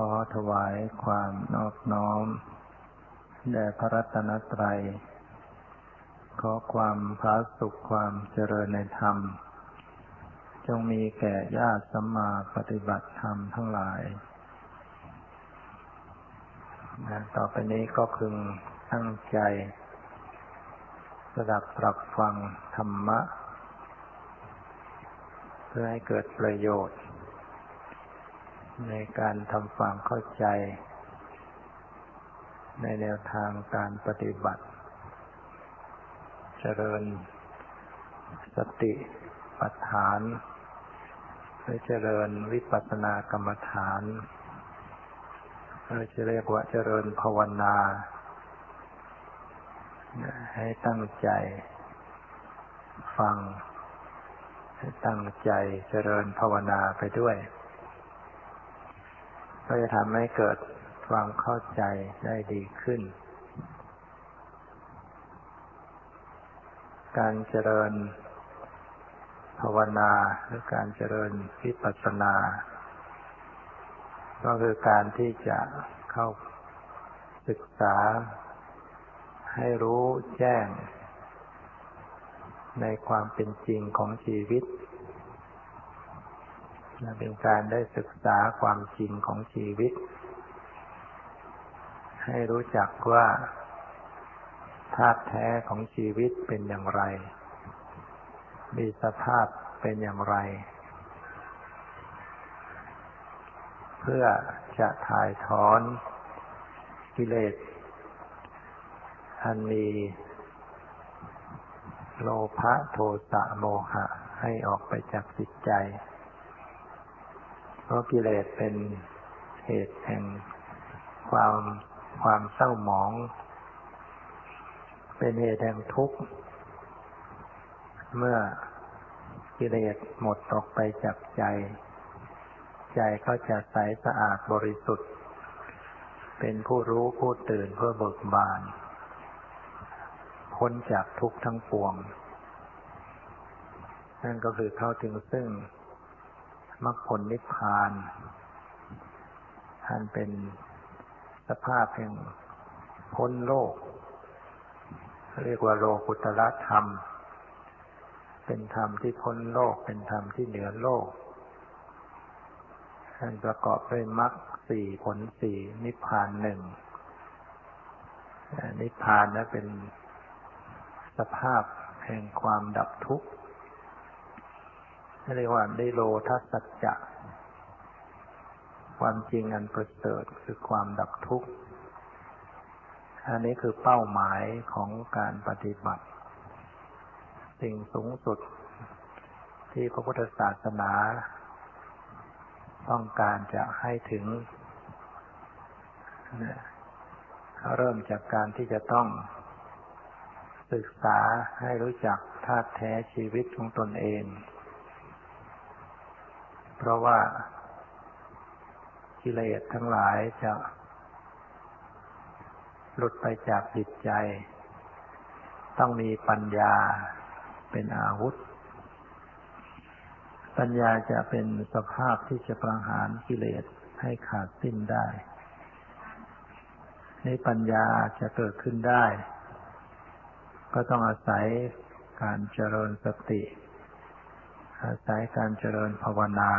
ขอถวายความนอบน้อม แด่พระรัตนตรัย ขอความพระสุขความเจริญในธรรม จงมีแก่ญาติสัมมาปฏิบัติธรรมทั้งหลาย ต่อไปนี้ก็พึงตั้งใจสดับปรับฟังธรรมะ เพื่อให้เกิดประโยชน์ ในการทำความเข้าใจ ในแนวทางการปฏิบัติ เจริญสติปัฏฐานหรือเจริญวิปัสสนากรรมฐานเราจะเรียกว่าเจริญภาวนา ให้ตั้งใจฟัง ให้ตั้งใจเจริญภาวนาไปด้วย ก็จะทำให้เกิดความเข้าใจได้ดีขึ้น การเจริญภาวนาหรือการเจริญวิปัสสนา ก็คือการที่จะเข้าศึกษา ให้รู้แจ้ง ในความเป็นจริงของชีวิต เป็นการได้ศึกษาความจริงของชีวิต ให้รู้จักว่าธาตุแท้ของชีวิตเป็นอย่างไร มีสภาพเป็นอย่างไร เพื่อจะถ่ายถอนกิเลสอันมีโลภะโทสะโมหะให้ออกไปจากจิตใจ เพราะกิเลสเป็นเหตุแห่งความความเศร้าหมอง เป็นเหตุแห่งทุกข์ เมื่อกิเลสหมดออกไปจากใจ ใจก็จะใสสะอาดบริสุทธิ์ เป็นผู้รู้ผู้ตื่นเพื่อเบิกบาน พ้นจากทุกข์ทั้งปวง นั่นก็คือเข้าถึงซึ่ง มรรคผลนิพพาน ท่านเป็นสภาพแห่งพ้นโลก เรียกว่าโลกุตละธรรม เป็นธรรมที่พ้นโลก เป็นธรรมที่เหนือโลก ท่านประกอบด้วยมรรคสี่ผลสี่นิพพานหนึ่ง นิพพานนั้นเป็นสภาพแห่งความดับทุกข์ เรียกว่าได้โลทัศจะ ความจริงอันประเสริฐคือความดับทุกข์ อันนี้คือเป้าหมายของการปฏิบัติ สิ่งสูงสุดที่พระพุทธศาสนา ต้องการจะให้ถึง เริ่มจากการที่จะต้องศึกษาให้รู้จักธาตุแท้ชีวิตของตนเอง เพราะว่ากิเลสทั้งหลายจะหลุดไปจากจิตใจ ต้องมีปัญญาเป็นอาวุธ ปัญญาจะเป็นสภาพที่จะประหารกิเลสให้ขาดสิ้นได้ในปัญญาจะเกิดขึ้นได้ ก็ต้องอาศัยการเจริญสติ อาศัยการเจริญภาวนา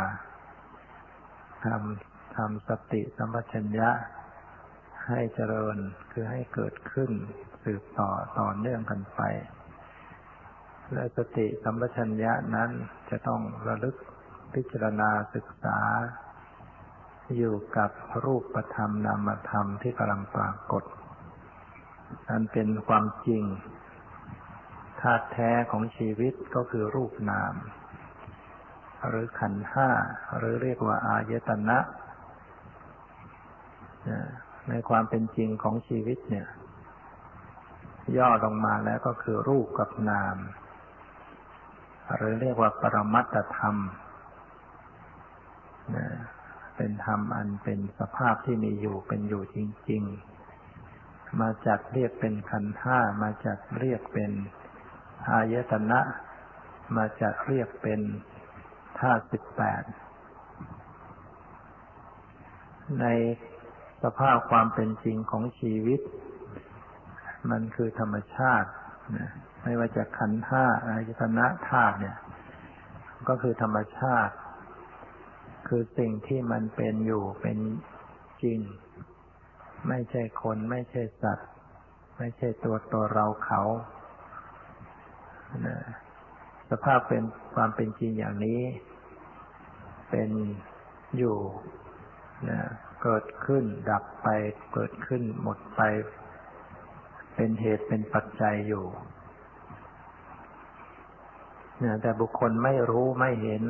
ทำทำสติสัมปชัญญะ ให้เจริญคือให้เกิดขึ้นสืบต่อต่อเนื่องกันไป และสติสัมปชัญญะนั้นจะต้องระลึกพิจารณาศึกษา อยู่กับรูปธรรมนามธรรมที่กำลังปรากฏอันเป็นความจริงธาตุแท้ของชีวิตก็คือรูปนาม หรือขันห้าหรือเรียกว่าอายตนะ ในความเป็นจริงของชีวิตเนี่ย ย่อลงมาแล้วก็คือรูปกับนาม หรือเรียกว่าปรมัตธรรม เป็นธรรมอันเป็นสภาพที่มีอยู่เป็นอยู่จริง ๆ มาจัดเรียกเป็นขันห้ามาจัดเรียกเป็นอายตนะ มาจัดเรียกเป็น ธาตุสิบแปดในสภาพความเป็นจริงของชีวิต มันคือธรรมชาติไม่ว่าจะขันธ์ห้าอายตนะธาตุเนี่ย ก็คือธรรมชาติ คือสิ่งที่มันเป็นอยู่เป็นจริง ไม่ใช่คนไม่ใช่สัตว์ ไม่ใช่ตัวตัวเราเขาสภาพเป็นความเป็นจริงอย่างนี้ เป็นอยู่นะเกิดขึ้นดับไปเกิดขึ้นหมดไป เป็นเหตุเป็นปัจจัยอยู่นี่ยแต่บุคคลไม่รู้ไม่เห็น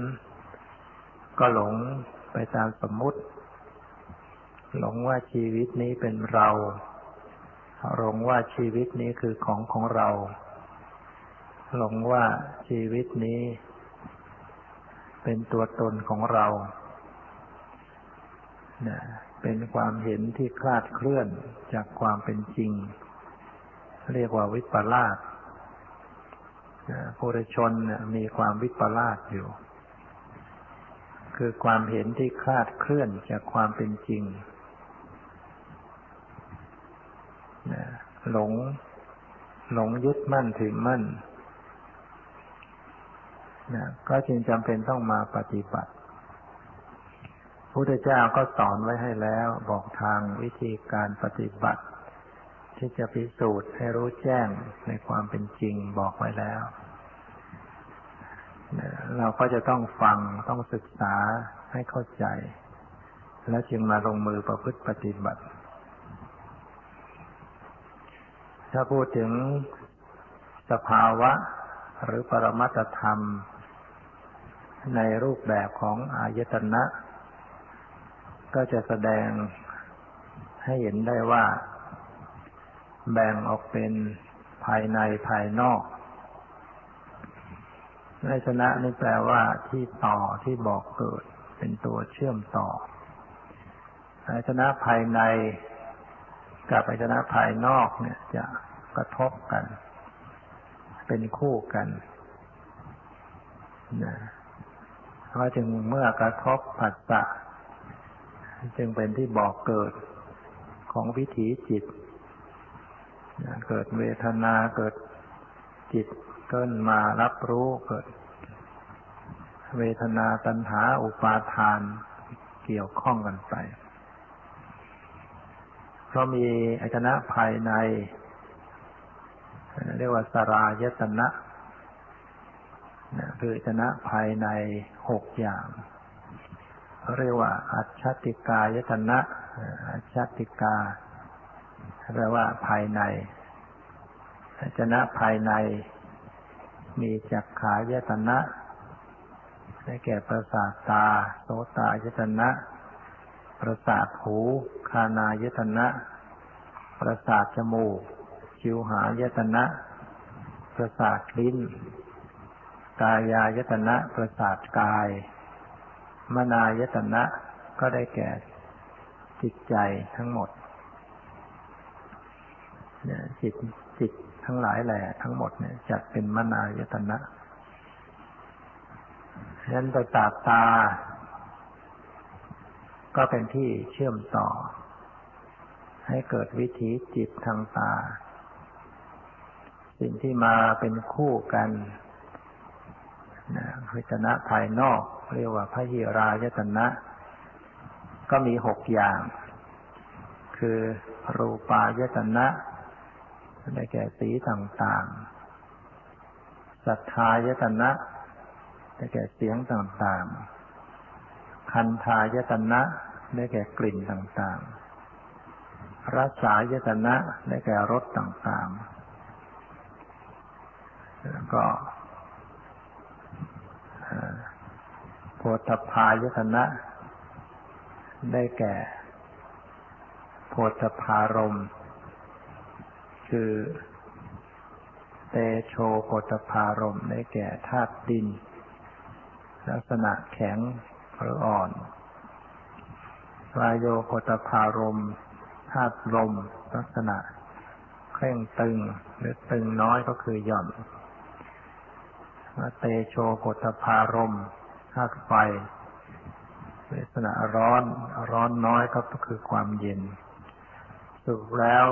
ก็หลงไปตามสมมุติ หลงว่าชีวิตนี้เป็นเราหลงว่าชีวิตนี้คือของของเรา หลงว่าชีวิตนี้ เป็นตัวตนของเราเป็นความเห็นที่คลาดเคลื่อนจากความเป็นจริง เรียกว่าวิปลาสผู้ชนมีความวิปลาสอยู่ คือความเห็นที่คลาดเคลื่อนจากความเป็นจริงหลงหลงยึดมั่นถือมั่น นะก็จึงจำเป็นต้องมาปฏิบัติพุทธเจ้าก็สอนไว้ให้แล้ว บอกทางวิธีการปฏิบัติ ที่จะพิสูจน์ให้รู้แจ้งในความเป็นจริงบอกไว้แล้วเราก็จะต้องฟังต้องศึกษาให้เข้าใจ แล้วจึงมาลงมือประพฤติปฏิบัติ ถ้าพูดถึงสภาวะหรือปรมัตธรรม ในรูปแบบของอายตนะ ก็จะแสดงให้เห็นได้ว่า แบ่งออกเป็นภายในภายนอกในชนะนี่แปลว่าที่ต่อที่บอกเกิด เป็นตัวเชื่อมต่ออายชนะภายใน กับอายชนะภายนอกเนี่ยจะกระทบกัน เป็นคู่กันนะ เพราะจึงเมื่อกระทบผัสสะจึงเป็นที่บอกเกิดของวิถีจิต เกิดเวทนาเกิดจิตเกินมารับรู้เกิด เวทนาตัณหาอุปาทานเกี่ยวข้องกันไป เพราะมีอายนะภายใน เรียกว่าสรายตนะ คืออายนะภายในหกอย่าง เรียกว่า อัจฉติกายตนะ อัจฉติกาแปลว่าภายในอัจนะภายใน มีจักขายตนะได้แก่ประสาทตา โสตายตนะ ประสาทหู คานายตนะ ประสาทจมูก ชิวหายตนะ ประสาทลิ้น กายายตนะประสาทกาย มนายตนะก็ได้แก่จิตใจทั้งหมดเนี่ยจิตจิตทั้งหลายแหละทั้งหมดเนี่ยจัดเป็นมนายตนะฉะนั้นประสาทตา ก็เป็นที่เชื่อมต่อ ให้เกิดวิถีจิตทางตา สิ่งที่มาเป็นคู่กัน คือจนะภายนอก เรียกว่าพระหิรายตนะ ก็มีหกอย่าง คือรูปายตนะได้แก่สีต่างๆ สัทธายตนะได้แก่เสียงต่างๆ คันธายตนะได้แก่กลิ่นต่างๆ รสายตนะได้แก่รสต่างๆ แล้วก็ โพธพายตนะ ได้แก่ โพธพารม คือเตโชโพธพารมได้แก่ธาตุดิน ลักษณะแข็งหรืออ่อนวายโยโพธพารมธาตุลม ลักษณะเคร่งตึงหรือตึงน้อยก็คือหย่อน เตโชโพธพารมธาตุไฟเวทนาร้อนร้อนน้อยก็คือความเย็นสุดแล้ว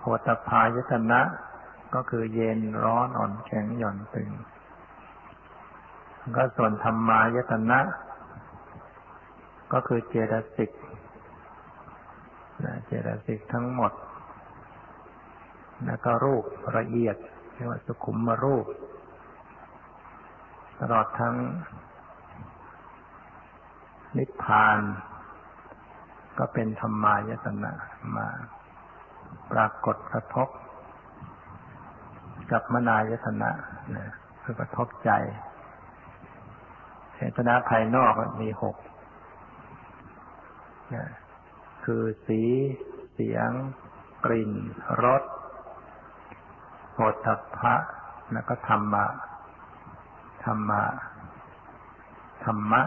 โหตพายตนะก็คือเย็นร้อนอ่อนแข็งหย่อนตึง ก็ส่วนธรรมายตนะ ก็คือเจตสิกเจตสิกทั้งหมด แล้วก็รูปละเอียดเรียกว่าสุขุมมารูป ตลอดทั้ง นิพพาน ก็เป็นธรรมายตนะมาปรากฏกระทบ กับมนายตนะนะคือกระทบใจเหตนาภายนอกมีหกนะคือสี เสียง กลิ่น รสโผฏฐัพพะ แล้วก็ธรรมะ ธรรมะ ธรรมะ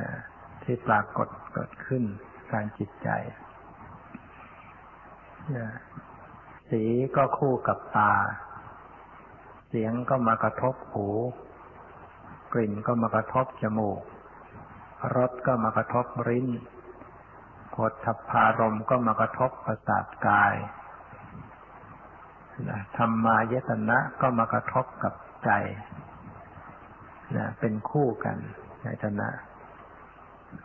นะที่ปรากฏเกิดขึ้นการจิตใจนะสีก็คู่กับตา เสียงก็มากระทบหู กลิ่นก็มากระทบจมูก รสก็มากระทบริ้นผลทัพพารมก็มากระทบประสาทกายธรรมายตนะก็มากระทบกับ ใจนะเป็นคู่กันในตนะ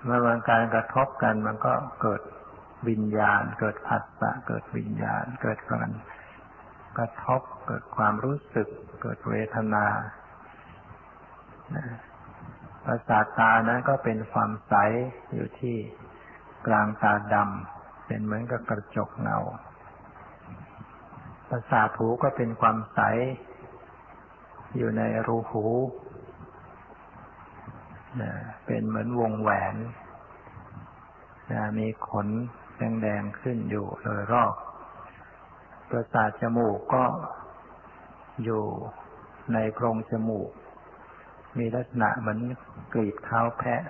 เมื่อมันการกระทบกันมันก็เกิดวิญญาณ เกิดผัสสะเกิดวิญญาณ เกิดการกระทบเกิดความรู้สึก เกิดเวทนาประสาตานั้นก็เป็นความใสอยู่ที่กลางตาดำเป็นเหมือนกับกระจกเงาประสาทหูก็เป็นความใส อยู่ในรูหูเป็นเหมือนวงแหวนมีขนแดงๆขึ้นอยู่โดยรอบประสาทจมูกก็อยู่ในโพรงจมูก มีลักษณะเหมือนกรีบเท้าแพะ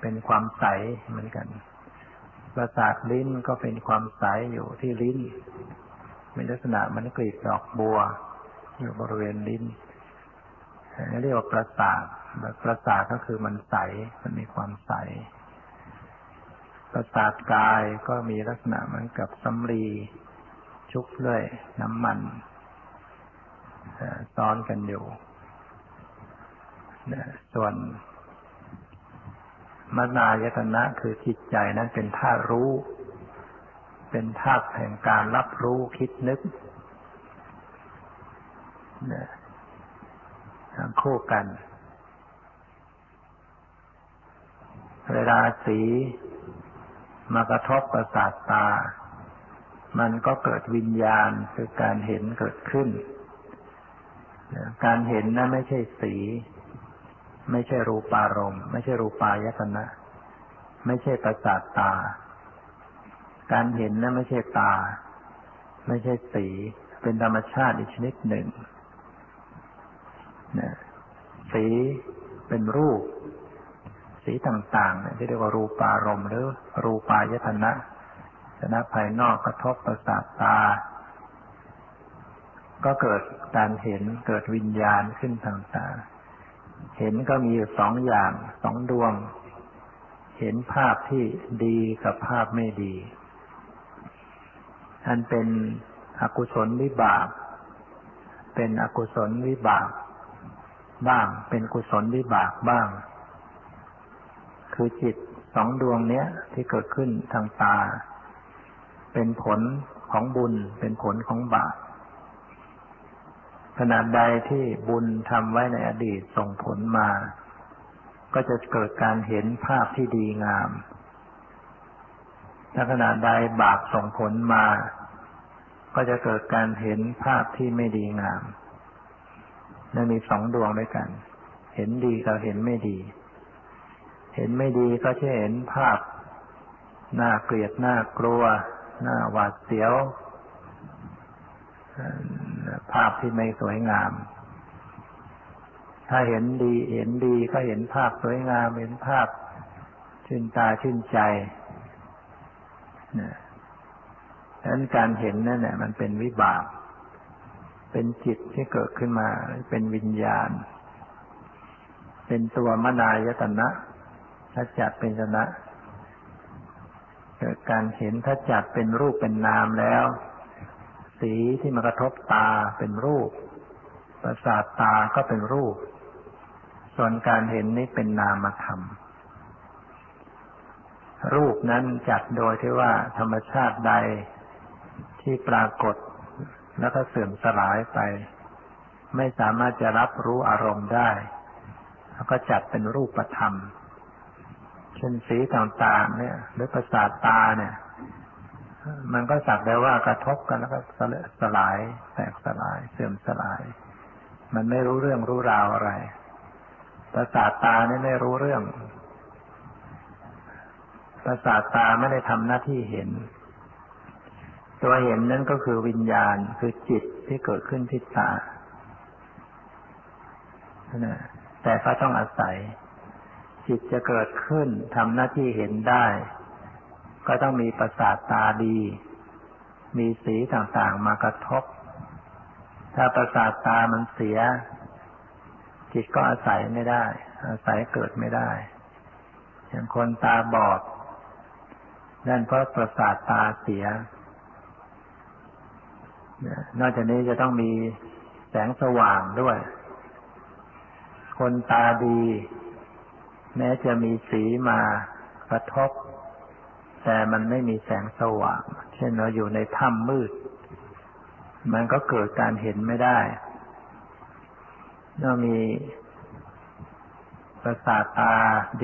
เป็นความใสเหมือนกัน ประสาทลิ้นก็เป็นความใสอยู่ที่ลิ้น มีลักษณะเหมือนกรีบดอกบัว อยู่บริเวณลิ้น เรียกว่าประสาทประสาทก็คือมันใส มันมีความใส ประสาทกายก็มีลักษณะเหมือนกับสำลีชุบด้วยน้ำมันซ้อนกันอยู่ ส่วนมนายตนะคือจิตใจนั้นเป็นท่ารู้ เป็นธาตุแห่งการรับรู้คิดนึก ทั้งคู่กัน เวลาสีมากระทบประสาทตา มันก็เกิดวิญญาณคือการเห็นเกิดขึ้น การเห็นนั้นไม่ใช่สี ไม่ใช่รูปารมณ์ ไม่ใช่รูปายตนะ ไม่ใช่ประสาทตา การเห็นนั้นไม่ใช่ตา ไม่ใช่สี เป็นธรรมชาติอีกชนิดหนึ่ง สีเป็นรูป สีต่างๆที่เรียกว่ารูปารมณ์หรือรูปายตนะชนะภายนอกกระทบประสาทตา ก็เกิดการเห็นเกิดวิญญาณขึ้นต่างๆเห็นก็มีสองอย่างสองดวง เห็นภาพที่ดีกับภาพไม่ดี อันเป็นอกุศลวิบาก เป็นอกุศลวิบาก บ้าง เป็นกุศลวิบากบ้าง คือจิตสองดวงเนี้ยที่เกิดขึ้นทางตา เป็นผลของบุญ เป็นผลของบาปขนาดใดที่บุญทำไว้ในอดีตส่งผลมา ก็จะเกิดการเห็นภาพที่ดีงามถ้าขนาดใดบาปส่งผลมา ก็จะเกิดการเห็นภาพที่ไม่ดีงาม นั่นมีสองดวงด้วยกัน เห็นดีกับเห็นไม่ดี เห็นไม่ดีก็จะเห็นภาพน่าเกลียดน่ากลัวน่าหวาดเสียว ภาพที่ไม่สวยงาม ถ้าเห็นดี เห็นดีก็เห็นภาพสวยงาม เห็นภาพชื่นตาชื่นใจนะดังนั้นการเห็นนั่นแหละมันเป็นวิบาก เป็นจิตที่เกิดขึ้นมา เป็นวิญญาณ เป็นตัวมนายตนะถ้าจัดเป็นชนะ เกิดการเห็นถ้าจัดเป็นรูปเป็นนามแล้ว สีที่มากระทบตาเป็นรูป ประสาทตาก็เป็นรูป ส่วนการเห็นนี้เป็นนามธรรมรูปนั้นจัดโดยที่ว่าธรรมชาติใดที่ปรากฏ แล้วก็เสื่อมสลายไป ไม่สามารถจะรับรู้อารมณ์ได้ แล้วก็จัดเป็นรูปธรรม เช่นสีต่างๆ เนี่ย หรือประสาทตาเนี่ย มันก็สักแต่ว่ากระทบกันแล้วก็สลาย แตกสลาย เสื่อมสลาย มันไม่รู้เรื่องรู้ราวอะไร ประสาทตาเนี่ยไม่รู้เรื่องประสาทตาไม่ได้ทำหน้าที่เห็น ตัวเห็นนั่นก็คือวิญญาณคือจิตที่เกิดขึ้นที่ตาแต่ก็ต้องอาศัย จิตจะเกิดขึ้นทำหน้าที่เห็นได้ ก็ต้องมีประสาทตาดี มีสีต่างๆมากระทบ ถ้าประสาทตามันเสีย จิตก็อาศัยไม่ได้ อาศัยเกิดไม่ได้ อย่างคนตาบอด นั่นเพราะประสาทตาเสีย นอกจากนี้จะต้องมีแสงสว่างด้วย คนตาดี แม้จะมีสีมากระทบ แต่มันไม่มีแสงสว่าง เช่นเราอยู่ในถ้ำมืด มันก็เกิดการเห็นไม่ได้ต้องมีประสาทตา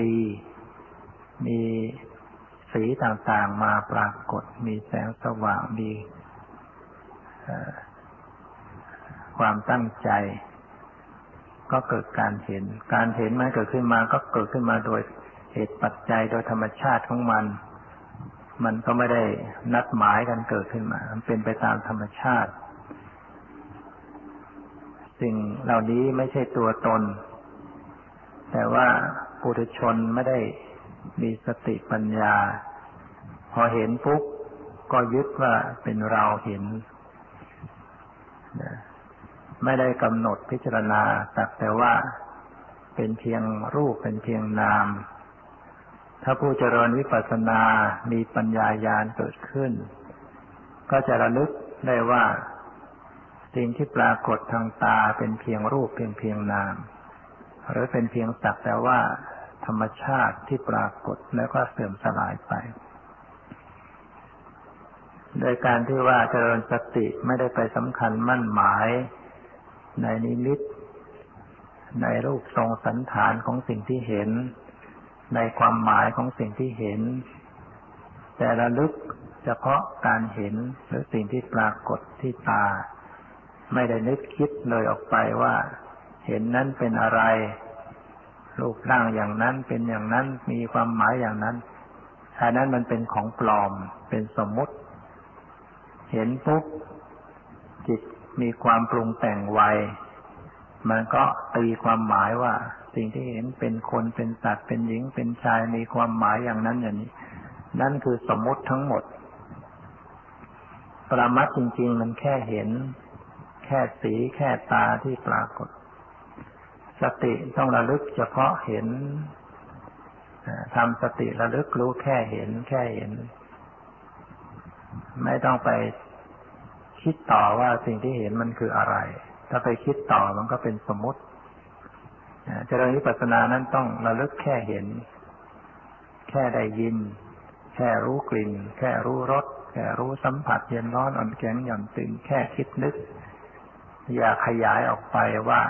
ดี มีสีต่างๆมาปรากฏ มีแสงสว่าง มี ความตั้งใจ ก็เกิดการเห็น การเห็นมันเกิดขึ้นมาก็เกิดขึ้นมาโดยเหตุปัจจัยโดยธรรมชาติของมัน มันก็ไม่ได้นัดหมายกันเกิดขึ้นมา มันเป็นไปตามธรรมชาติ สิ่งเหล่านี้ไม่ใช่ตัวตน แต่ว่าปุถุชนไม่ได้มีสติปัญญา พอเห็นปุ๊บก็ยึดว่าเป็นเราเห็น ไม่ได้กำหนดพิจารณาแต่แต่ว่าเป็นเพียงรูปเป็นเพียงนาม ถ้าผู้เจริญวิปัสสนามีปัญญาญาณเกิดขึ้น ก็จะระลึกได้ว่า สิ่งที่ปรากฏทางตาเป็นเพียงรูปเพียงเพียงนาม หรือเป็นเพียงสักแต่ว่าธรรมชาติที่ปรากฏแล้วก็เสื่อมสลายไป โดยการที่ว่าเจริญสติไม่ได้ไปสำคัญมั่นหมาย ในนิมิต ในรูปทรงสันฐานของสิ่งที่เห็น ในความหมายของสิ่งที่เห็น แต่ระลึกเฉพาะการเห็นหรือสิ่งที่ปรากฏที่ตา ไม่ได้นึกคิดเลยออกไปว่า เห็นนั้นเป็นอะไร รูปร่างอย่างนั้นเป็นอย่างนั้นมีความหมายอย่างนั้นอันนั้นมันเป็นของปลอมเป็นสมมุติ เห็นปุ๊บจิต มีความปรุงแต่งไว มันก็ตีความหมายว่า สิ่งที่เห็นเป็นคนเป็นสัตว์เป็นหญิงเป็นชายมีความหมายอย่างนั้นอย่างนี้ นั่นคือสมมติทั้งหมด ปรามัดจริง ๆ มันแค่เห็น แค่สีแค่ตาที่ปรากฏ สติต้องระลึกเฉพาะเห็นทำสติระลึกรู้แค่เห็นแค่เห็น ไม่ต้องไป คิดต่อว่าสิ่งที่เห็นมันคืออะไร ถ้าไปคิดต่อมันก็เป็นสมมติเจริญวิปัสสนานั้นต้องระลึกแค่เห็น แค่ได้ยิน แค่รู้กลิ่น แค่รู้รส แค่รู้สัมผัสเย็นร้อนอ่อนแข็งหย่อนตึง แค่คิดนึก อย่าขยายออกไปว่า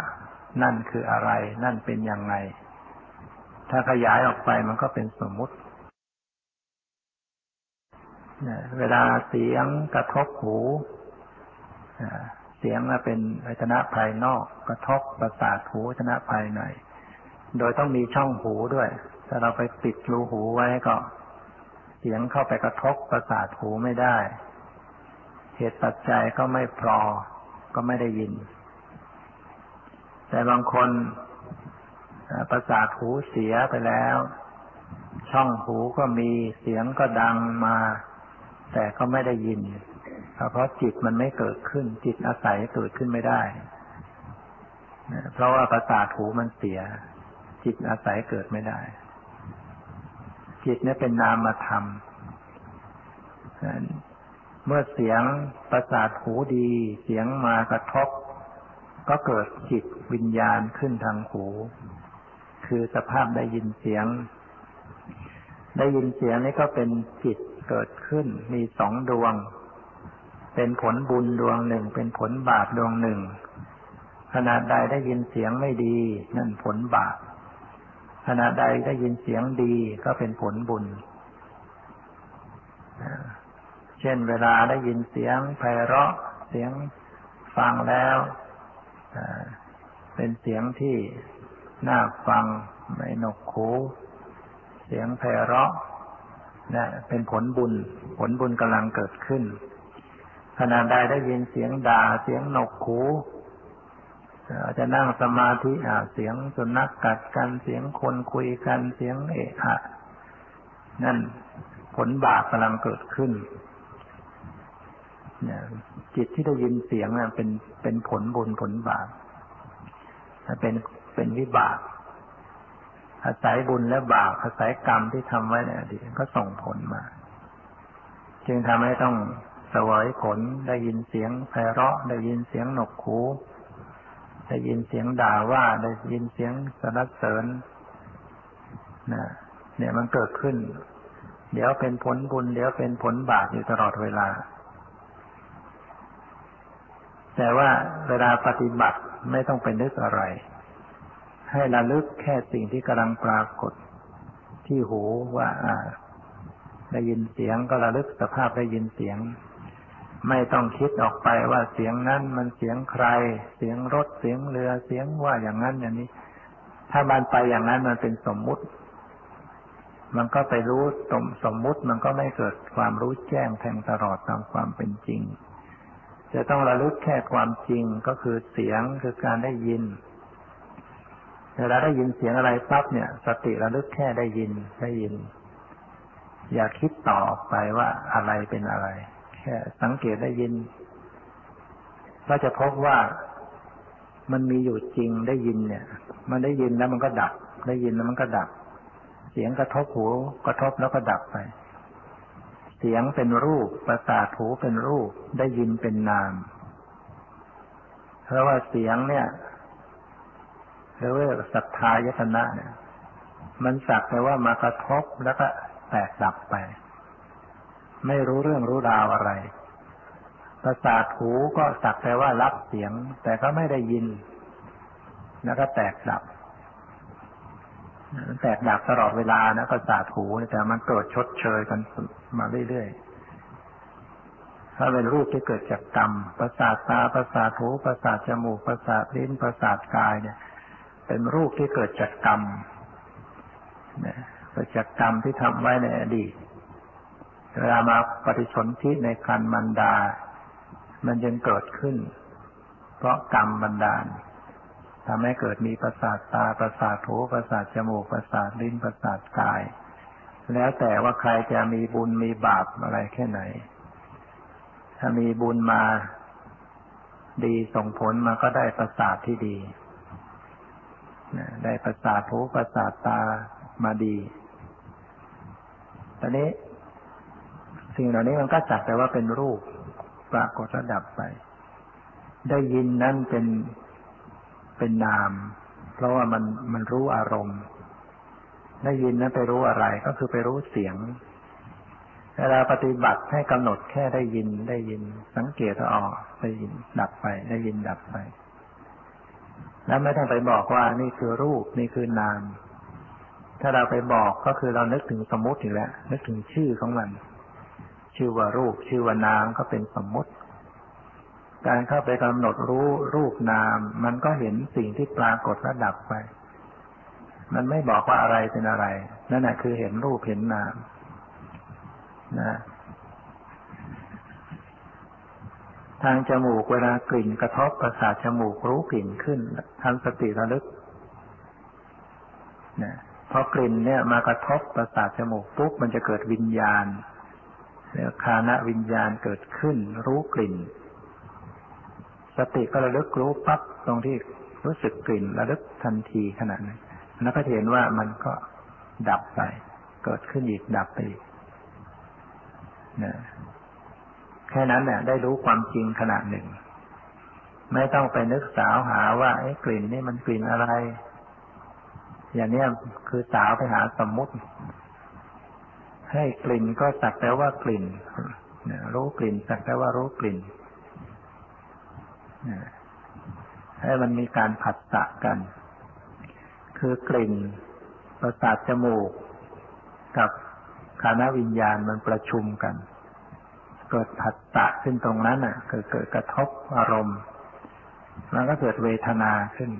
นั่นคืออะไร นั่นเป็นยังไง ถ้าขยายออกไปมันก็เป็นสมมุติเวลาเสียงกระทบหู เสียงเป็นอายตนะภายนอก กระทบประสาทหูอายตนะภายใน โดยต้องมีช่องหูด้วย ถ้าเราไปปิดรูหูไว้ก็ เสียงเข้าไปกระทบประสาทหูไม่ได้ เหตุปัจจัยก็ไม่พอก็ไม่ได้ยิน แต่บางคนประสาทหูเสียไปแล้ว ช่องหูก็มีเสียงก็ดังมา แต่ก็ไม่ได้ยิน เพราะจิตมันไม่เกิดขึ้น จิตอาศัยเกิดขึ้นไม่ได้เพราะว่าประสาทหูมันเสีย จิตอาศัยเกิดไม่ได้ จิตเนี่ยเป็นนามธรรมเมื่อเสียงประสาทหูดี เสียงมากระทบ ก็เกิดจิตวิญญาณขึ้นทางหู คือสภาพได้ยินเสียง ได้ยินเสียงนี่ก็เป็นจิตเกิดขึ้น มีสองดวง เป็นผลบุญดวงหนึ่ง เป็นผลบาปดวงหนึ่ง ขณะใดได้ยินเสียงไม่ดี นั่นผลบาปขณะใดได้ยินเสียงดีก็เป็นผลบุญ เช่นเวลาได้ยินเสียงไพเราะเสียงฟังแล้วเป็นเสียงที่น่าฟังไม่หนกหูเสียงไพเราะนะเป็นผลบุญ ผลบุญกำลังเกิดขึ้น ขณะใดได้ยินเสียงด่าเสียงหนกหูอาจจะนั่งสมาธิเสียงสุนัขกัดกันเสียงคนคุยกันเสียงเอะอะนั่นผลบาปกำลังเกิดขึ้นจิตที่ได้ยินเสียงเป็นเป็นผลบุญผลบาปเป็นเป็นวิบากอาศัยบุญและบาปอาศัยกรรมที่ทำไว้ในอดีตก็ส่งผลมา จึงทำให้ต้อง สวยผล ได้ยินเสียงไพเราะ ได้ยินเสียงหนกหูได้ยินเสียงด่าว่า ได้ยินเสียงสรรเสริญนะเนี่ยมันเกิดขึ้น เดี๋ยวเป็นผลบุญ เดี๋ยวเป็นผลบาปอยู่ตลอดเวลา แต่ว่าเวลาปฏิบัติไม่ต้องไปนึกอะไร ให้ระลึกแค่สิ่งที่กำลังปรากฏที่หูว่าได้ยินเสียงก็ระลึกสภาพได้ยินเสียง ไม่ต้องคิดออกไปว่าเสียงนั้นมันเสียงใคร เสียงรถเสียงเรือเสียงว่าอย่างนั้นอย่างนี้ ถ้ามันไปอย่างนั้นมันเป็นสมมุติ มันก็ไปรู้สมสมมุติมันก็ไม่เกิดความรู้แจ้งแทงตลอดตามความเป็นจริง จะต้องระลึกแค่ความจริงก็คือเสียงคือการได้ยินเวลาได้ยินเสียงอะไรปั๊บเนี่ย สติระลึกแค่ได้ยินได้ยิน อย่าคิดต่อไปว่าอะไรเป็นอะไร สังเกตได้ยินก็จะพบว่ามันมีอยู่จริงได้ยินเนี่ย มันได้ยินแล้วมันก็ดับ ได้ยินแล้วมันก็ดับ เสียงกระทบหูกระทบแล้วก็ดับไป เสียงเป็นรูปประสาทหูเป็นรูป ได้ยินเป็นนาม เพราะว่าเสียงเนี่ยเรียกว่าศรัทธายตนะเนี่ย มันสักแต่ว่ามากระทบแล้วก็แตกดับไป ไม่รู้เรื่องรู้ราวอะไร ประสาทหูก็สักแต่ว่ารับเสียง แต่ก็ไม่ได้ยิน แล้วก็แตกดับ แตกดับตลอดเวลานะประสาทหูแต่มันเกิดชดเชยกันมาเรื่อยๆ ถ้าเป็นรูปที่เกิดจากกรรม ประสาทตา ประสาทหู ประสาทจมูก ประสาทลิ้น ประสาทกายเนี่ย เป็นรูปที่เกิดจากกรรมเนี่ยเกิดจากกรรมที่ทำไว้ในอดีต เวลามาปฏิสนธิในคันมันดา มันยังเกิดขึ้น เพราะกรรมบันดาลทำให้เกิดมีประสาทตา ประสาทหูประสาทจมูก ประสาทลิ้น ประสาทกาย แล้วแต่ว่าใครจะมีบุญมีบาปอะไรแค่ไหน ถ้ามีบุญมาดีส่งผลมาก็ได้ประสาทที่ดีได้ประสาทหูประสาทตามาดีตอนนี้ สิ่งเหล่านี้มันก็จัดแต่ว่าเป็นรูปปรากฏระดับไป ได้ยินนั้นเป็นเป็นนาม เพราะว่ามันมันรู้อารมณ์ ได้ยินนั้นไปรู้อะไรก็คือไปรู้เสียงเวลาปฏิบัติให้กำหนดแค่ได้ยินได้ยิน สังเกตอ๋อได้ยินดับไป ได้ยินดับไป แล้วไม่ต้องไปบอกว่านี่คือรูปนี่คือนาม ถ้าเราไปบอกก็คือเรานึกถึงสมมติอีกแล้วนึกถึงชื่อของมัน ชื่อว่ารูปชื่อว่านามก็เป็นสมมติ การเข้าไปกำหนดรู้รูปนาม มันก็เห็นสิ่งที่ปรากฏระดับไป มันไม่บอกว่าอะไรเป็นอะไร นั่นแหละคือเห็นรูปเห็นนามนะทางจมูกเวลากลิ่นกระทบประสาทจมูกรู้กลิ่นขึ้นทำสติระลึกนะพอกลิ่นเนี่ยมากระทบประสาทจมูกปุ๊บมันจะเกิดวิญญาณ แล้วคานะวิญญาณเกิดขึ้น รู้กลิ่น สติก็ระลึกรู้ปั๊บตรงที่รู้สึกกลิ่นระลึกทันทีขณะนั้นแล้วก็เห็นว่ามันก็ดับไป เกิดขึ้นอีกดับไปอีกนะแค่นั้นเนี่ยได้รู้ความจริงขนาดหนึ่ง ไม่ต้องไปนึกสาวหาว่าไอ้กลิ่นนี่มันกลิ่นอะไร อย่างนี้คือสาวไปหาสมมุติ ให้กลิ่นก็สักแต่ว่ากลิ่นรู้กลิ่นสักแต่ว่ารู้กลิ่นให้มันมีการผัสสะกัน คือกลิ่นประสาทจมูก กับคานวิญญาณมันประชุมกัน เกิดผัสสะขึ้นตรงนั้นอะเกิดเกิดกระทบอารมณ์มันก็เกิดเวทนาขึ้น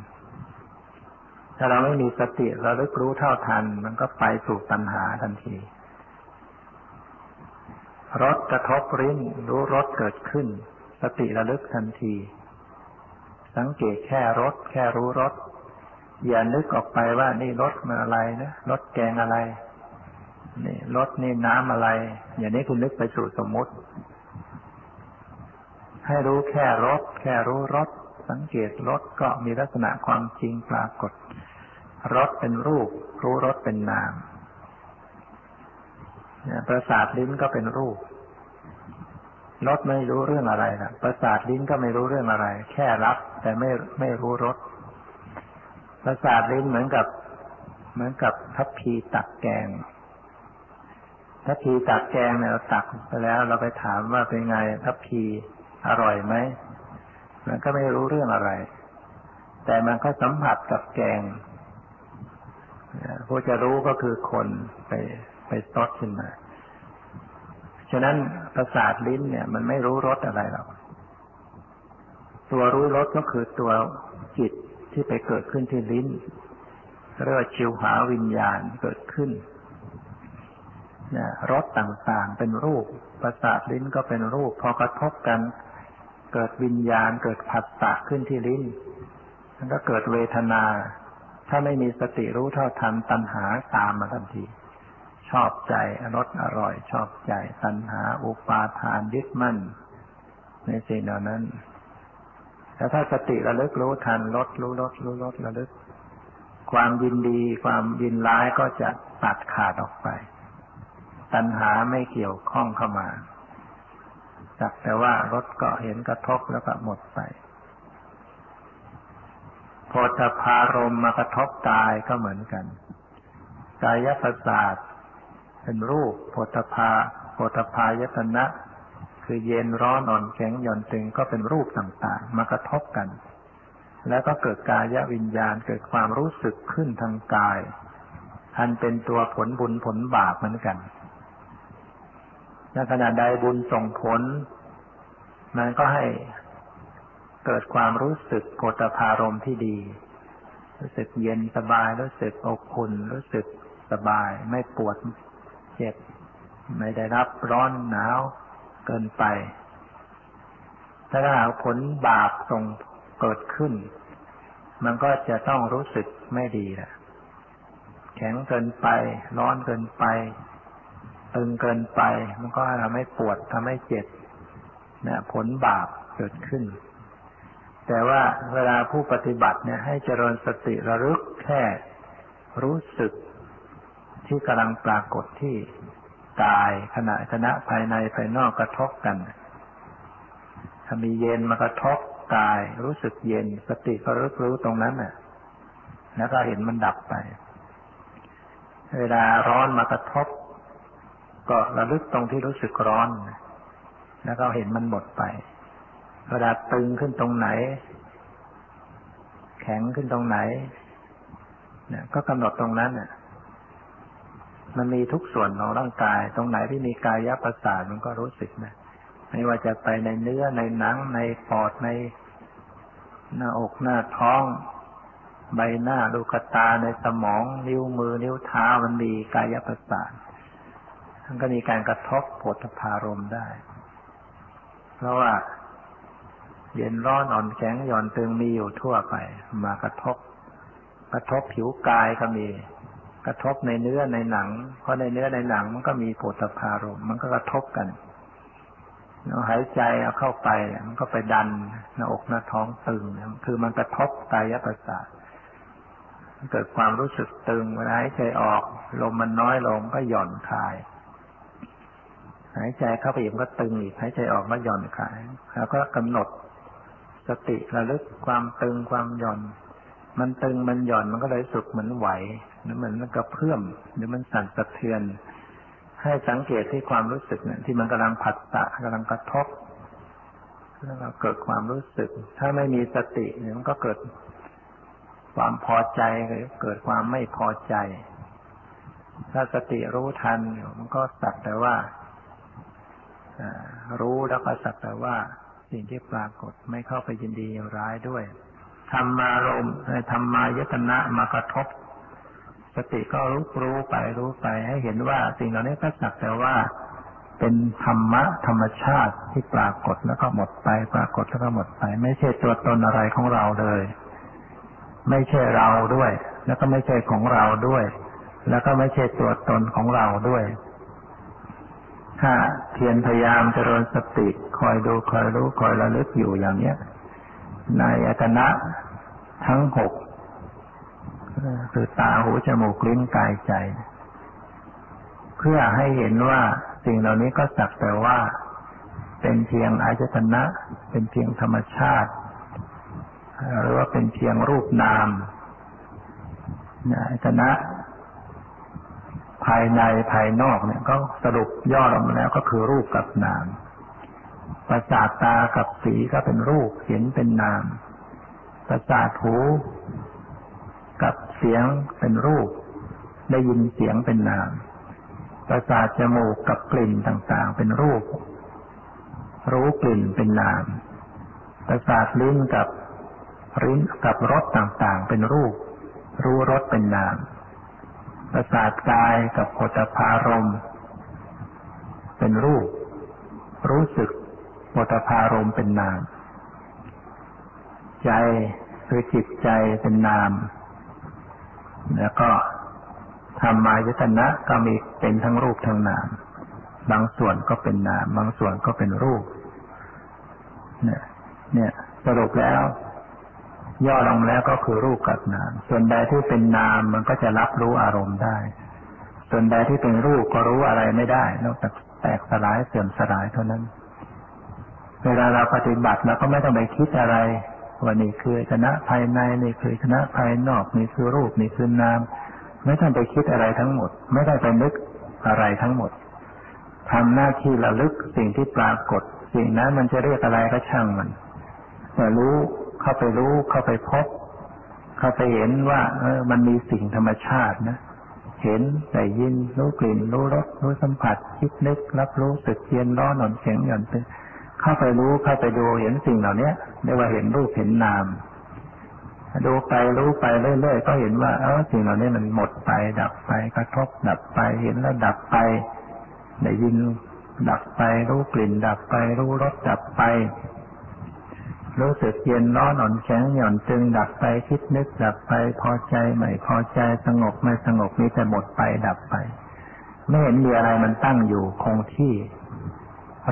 ถ้าเราไม่มีสติเราลึกรู้เท่าทัน มันก็ไปสู่ตัณหาทันที รสกระทบริ้นรู้รสเกิดขึ้น สติระลึกทันที สังเกตแค่รสแค่รู้รสอย่านึกออกไปว่านี่รสมาอะไรนะรสแกงอะไรนี่รสนี่น้ำอะไร อย่างนี้คุณนึกไปสู่สมมติ ให้รู้แค่รสแค่รู้รสสังเกตรสก็มีลักษณะความจริงปรากฏรสเป็นรูป รู้รสเป็นนาม ประสาทลิ้นก็เป็นรูปรสไม่รู้เรื่องอะไรนะประสาทลิ้นก็ไม่รู้เรื่องอะไร แค่รับ แต่ไม่ไม่รู้รสประสาทลิ้นเหมือนกับ เหมือนกับทัพพีตักแกงทัพพีตักแกงเนี่ยเราตักไปแล้วเราไปถามว่าเป็นไงทัพพีอร่อยไหมมันก็ไม่รู้เรื่องอะไร แต่มันก็สัมผัสกับแกงผู้จะรู้ก็คือคนไป ไปซดขึ้นมาฉะนั้นประสาทลิ้นเนี่ย มันไม่รู้รสอะไรหรอกตัวรู้รสก็คือตัวจิตที่ไปเกิดขึ้นที่ลิ้นเรียกว่าชิวหาวิญญาณเกิดขึ้นรสต่างๆเป็นรูป ประสาทลิ้นก็เป็นรูป พอกระทบกันเกิดวิญญาณเกิดผัสสะขึ้นที่ลิ้นมันก็เกิดเวทนา ถ้าไม่มีสติรู้เท่าทันตัณหาตามมาทันที ชอบใจรสอร่อย ชอบใจตัณหา อุปาทานยึดมั่นในสิ่งเหล่านั้นแต่ถ้าสติระลึกรู้ทันลดรู้ลดรู้ลดระลึก ความยินดี ความยินร้ายก็จะตัดขาดออกไป ตัณหาไม่เกี่ยวข้องเข้ามาจักแต่ว่ารถก็เห็นกระทบแล้วก็หมดไปโพธพารมมากระทบกายก็เหมือนกัน กายประสาท เป็นรูปโพธพาโพธพายตนะ คือเย็นร้อนอ่อนแข็งหย่อนตึงก็เป็นรูปต่างๆ มากระทบกัน แล้วก็เกิดกายวิญญาณเกิดความรู้สึกขึ้นทางกาย อันเป็นตัวผลบุญผลบาปเหมือนกันในขณะใดบุญส่งผล มันก็ให้เกิดความรู้สึกโพธพารมที่ดี รู้สึกเย็นสบาย รู้สึกอบอุ่นรู้สึกสบาย ไม่ปวด เจ็บ ไม่ได้รับร้อนหนาวเกินไป ถ้าหากผลบาปส่งเกิดขึ้น มันก็จะต้องรู้สึกไม่ดีแหละแข็งเกินไป ร้อนเกินไป ตึงเกินไป มันก็ทำให้ปวดทำให้เจ็บนะผลบาปเกิดขึ้น แต่ว่าเวลาผู้ปฏิบัติเนี่ยให้เจริญสติระลึกแค่รู้สึก ที่กำลังปรากฏที่กายขณะคณะภายในภายนอกกระทบกัน ถ้ามีเย็นมากระทบกายรู้สึกเย็น สติก็รู้รู้ตรงนั้นน่ะ แล้วก็เห็นมันดับไป เวลาร้อนมากระทบ ก็ระลึกตรงที่รู้สึกร้อน แล้วก็เห็นมันหมดไป เวลาตึงขึ้นตรงไหน แข็งขึ้นตรงไหนเนี่ยก็กำหนดตรงนั้นน่ะ มันมีทุกส่วนของร่างกาย ตรงไหนที่มีกายประสาทมันก็รู้สึกนะ ไม่ว่าจะไปในเนื้อในหนัง ในปอดในหน้าอกหน้าท้อง ใบหน้าลูกตาในสมอง นิ้วมือ นิ้วเท้ามันมีกายประสาทมันก็มีการกระทบผลพารมได้ เพราะว่า เย็นร้อนอ่อนแข็งหย่อนตึงมีอยู่ทั่วไป มากระทบ กระทบผิวกายก็มี กระทบในเนื้อในหนัง เพราะในเนื้อในหนังมันก็มีโผฏฐารมมันก็กระทบกันเราหายใจเอาเข้าไปมันก็ไปดันหน้าอกหน้าท้องตึงคือมันกระทบกายประสาทเกิดความรู้สึกตึงเวลาหายใจออก ลมมันน้อยลงก็หย่อนคลาย หายใจเข้าไปอีกก็ตึงอีกหายใจออกก็หย่อนคลาย แล้วก็กำหนดสติระลึกความตึงความหย่อน มันตึงมันหย่อนมันก็เลยสุกเหมือนไหวหรือมันมันกระเพื่อมหรือมันสั่นสะเทือน ให้สังเกตที่ความรู้สึกเนี่ยที่มันกำลังผัดสะกำลังกระทบแล้วเราเกิดความรู้สึก ถ้าไม่มีสติเนี่ยมันก็เกิดความพอใจหรือเกิดความไม่พอใจ ถ้าสติรู้ทันมันก็สักแต่ว่ารู้แล้วก็สักแต่ว่าสิ่งที่ปรากฏไม่เข้าไปยินดีร้ายด้วย ธรรมารมธรรมายตนะมากระทบ สติก็รู้รู้ไปรู้ไปให้เห็นว่าสิ่งเหล่านี้ก็สักแต่ว่าเป็นธรรมะธรรมชาติที่ปรากฏแล้วก็หมดไป ปรากฏแล้วก็หมดไป ไม่ใช่ตัวตนอะไรของเราเลย ไม่ใช่เราด้วย แล้วก็ไม่ใช่ของเราด้วย แล้วก็ไม่ใช่ตัวตนของเราด้วย ถ้าเพียรพยายามเจริญสติ คอยดูคอยรู้คอยระลึกอยู่อย่างเนี้ย ในอตนะทั้งหกคือตาหูจมูกลิ้นกายใจ เพื่อให้เห็นว่าสิ่งเหล่านี้ก็สักแต่ว่า เป็นเพียงอายตนะ เป็นเพียงธรรมชาติ หรือว่าเป็นเพียงรูปนามอายตนะ ภายในภายนอกเนี่ย ก็สรุปย่อลงมาแล้วก็คือรูปกับนาม ประสาทตากับสีก็เป็นรูปเห็นเป็นนาม ประสาทหูกับเสียงเป็นรูป ได้ยินเสียงเป็นนาม ประสาทจมูกกับกลิ่นต่างๆ เป็นรูป รู้กลิ่นเป็นนาม ประสาทลิ้นกับลิ้นกับรสต่างๆ เป็นรูป รู้รสเป็นนาม ประสาทกายกับโฏพารม เป็นรูป รู้สึก โฏพารมเป็นนาม ใจคือจิตใจเป็นนาม แล้วก็ธรรมายตนะก็มีเป็นทั้งรูปทั้งนาม บางส่วนก็เป็นนาม บางส่วนก็เป็นรูป เนี่ย เนี่ย สรุปแล้ว ย่อลงแล้วก็คือรูปกับนาม ส่วนใดที่เป็นนามมันก็จะรับรู้อารมณ์ได้ ส่วนใดที่เป็นรูปก็รู้อะไรไม่ได้ นอกจากแตกสลายเสื่อมสลายเท่านั้น เวลาเราปฏิบัติเราก็ไม่ต้องไปคิดอะไรว่านี่คือชนะภายในนี่คือชนะภายนอกนี่คือรูปนี่คือนาม ไม่ต้องไปคิดอะไรทั้งหมด ไม่ได้ไปนึกอะไรทั้งหมดทำหน้าที่ระลึกสิ่งที่ปรากฏ สิ่งนั้นมันจะเรียกอะไรก็ช่างมันแต่รู้เข้าไปรู้เข้าไปพบ เข้าไปเห็นว่า เออ มันมีสิ่งธรรมชาตินะเห็นได้ยินรู้กลิ่น รู้รสรู้สัมผัส คิดนึก รับรู้สึกเย็นร้อนหนอนแข็งหย่อนเป็น เข้าไปรู้เข้าไปดูเห็นสิ่งเหล่านี้เรียกว่าเห็นรูปเห็นนามดูไปรู้ไปเรื่อยๆก็เห็นว่า เออสิ่งเหล่านี้มันหมดไป ดับไปกระทบ ดับไปเห็นแล้วดับไปได้ยิน ดับไปรู้กลิ่น ดับไปรู้รสดับไป รู้สึกเย็นร้อนอ่อนแข็งหย่อนตึง ดับไปคิดนึก ดับไปพอใจไม่พอใจสงบไม่สงบนี้แต่หมดไปดับไป ไม่เห็นมีอะไรมันตั้งอยู่คงที่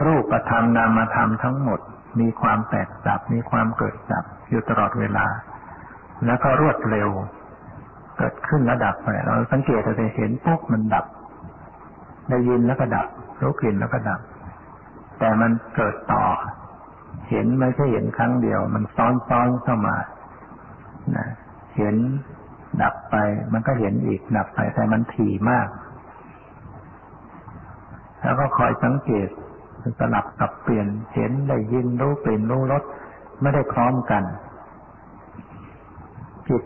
รูปธรรมนามธรรมทั้งหมด มีความแตกดับ มีความเกิดดับอยู่ตลอดเวลา แล้วก็รวดเร็ว เกิดขึ้นแล้วดับไปเราสังเกตเราจะเห็นปุ๊บมันดับ ได้ยินแล้วก็ดับ รู้กลิ่นแล้วก็ดับ แต่มันเกิดต่อ เห็นไม่ใช่เห็นครั้งเดียว มันซ้อนซ้อนเข้ามานะเห็นดับไป มันก็เห็นอีกดับไปแต่มันถี่มาก แล้วก็คอยสังเกต สลับกับเปลี่ยนเห็นได้ยินรู้เปลี่ยนรู้รสไม่ได้พร้อมกัน จิต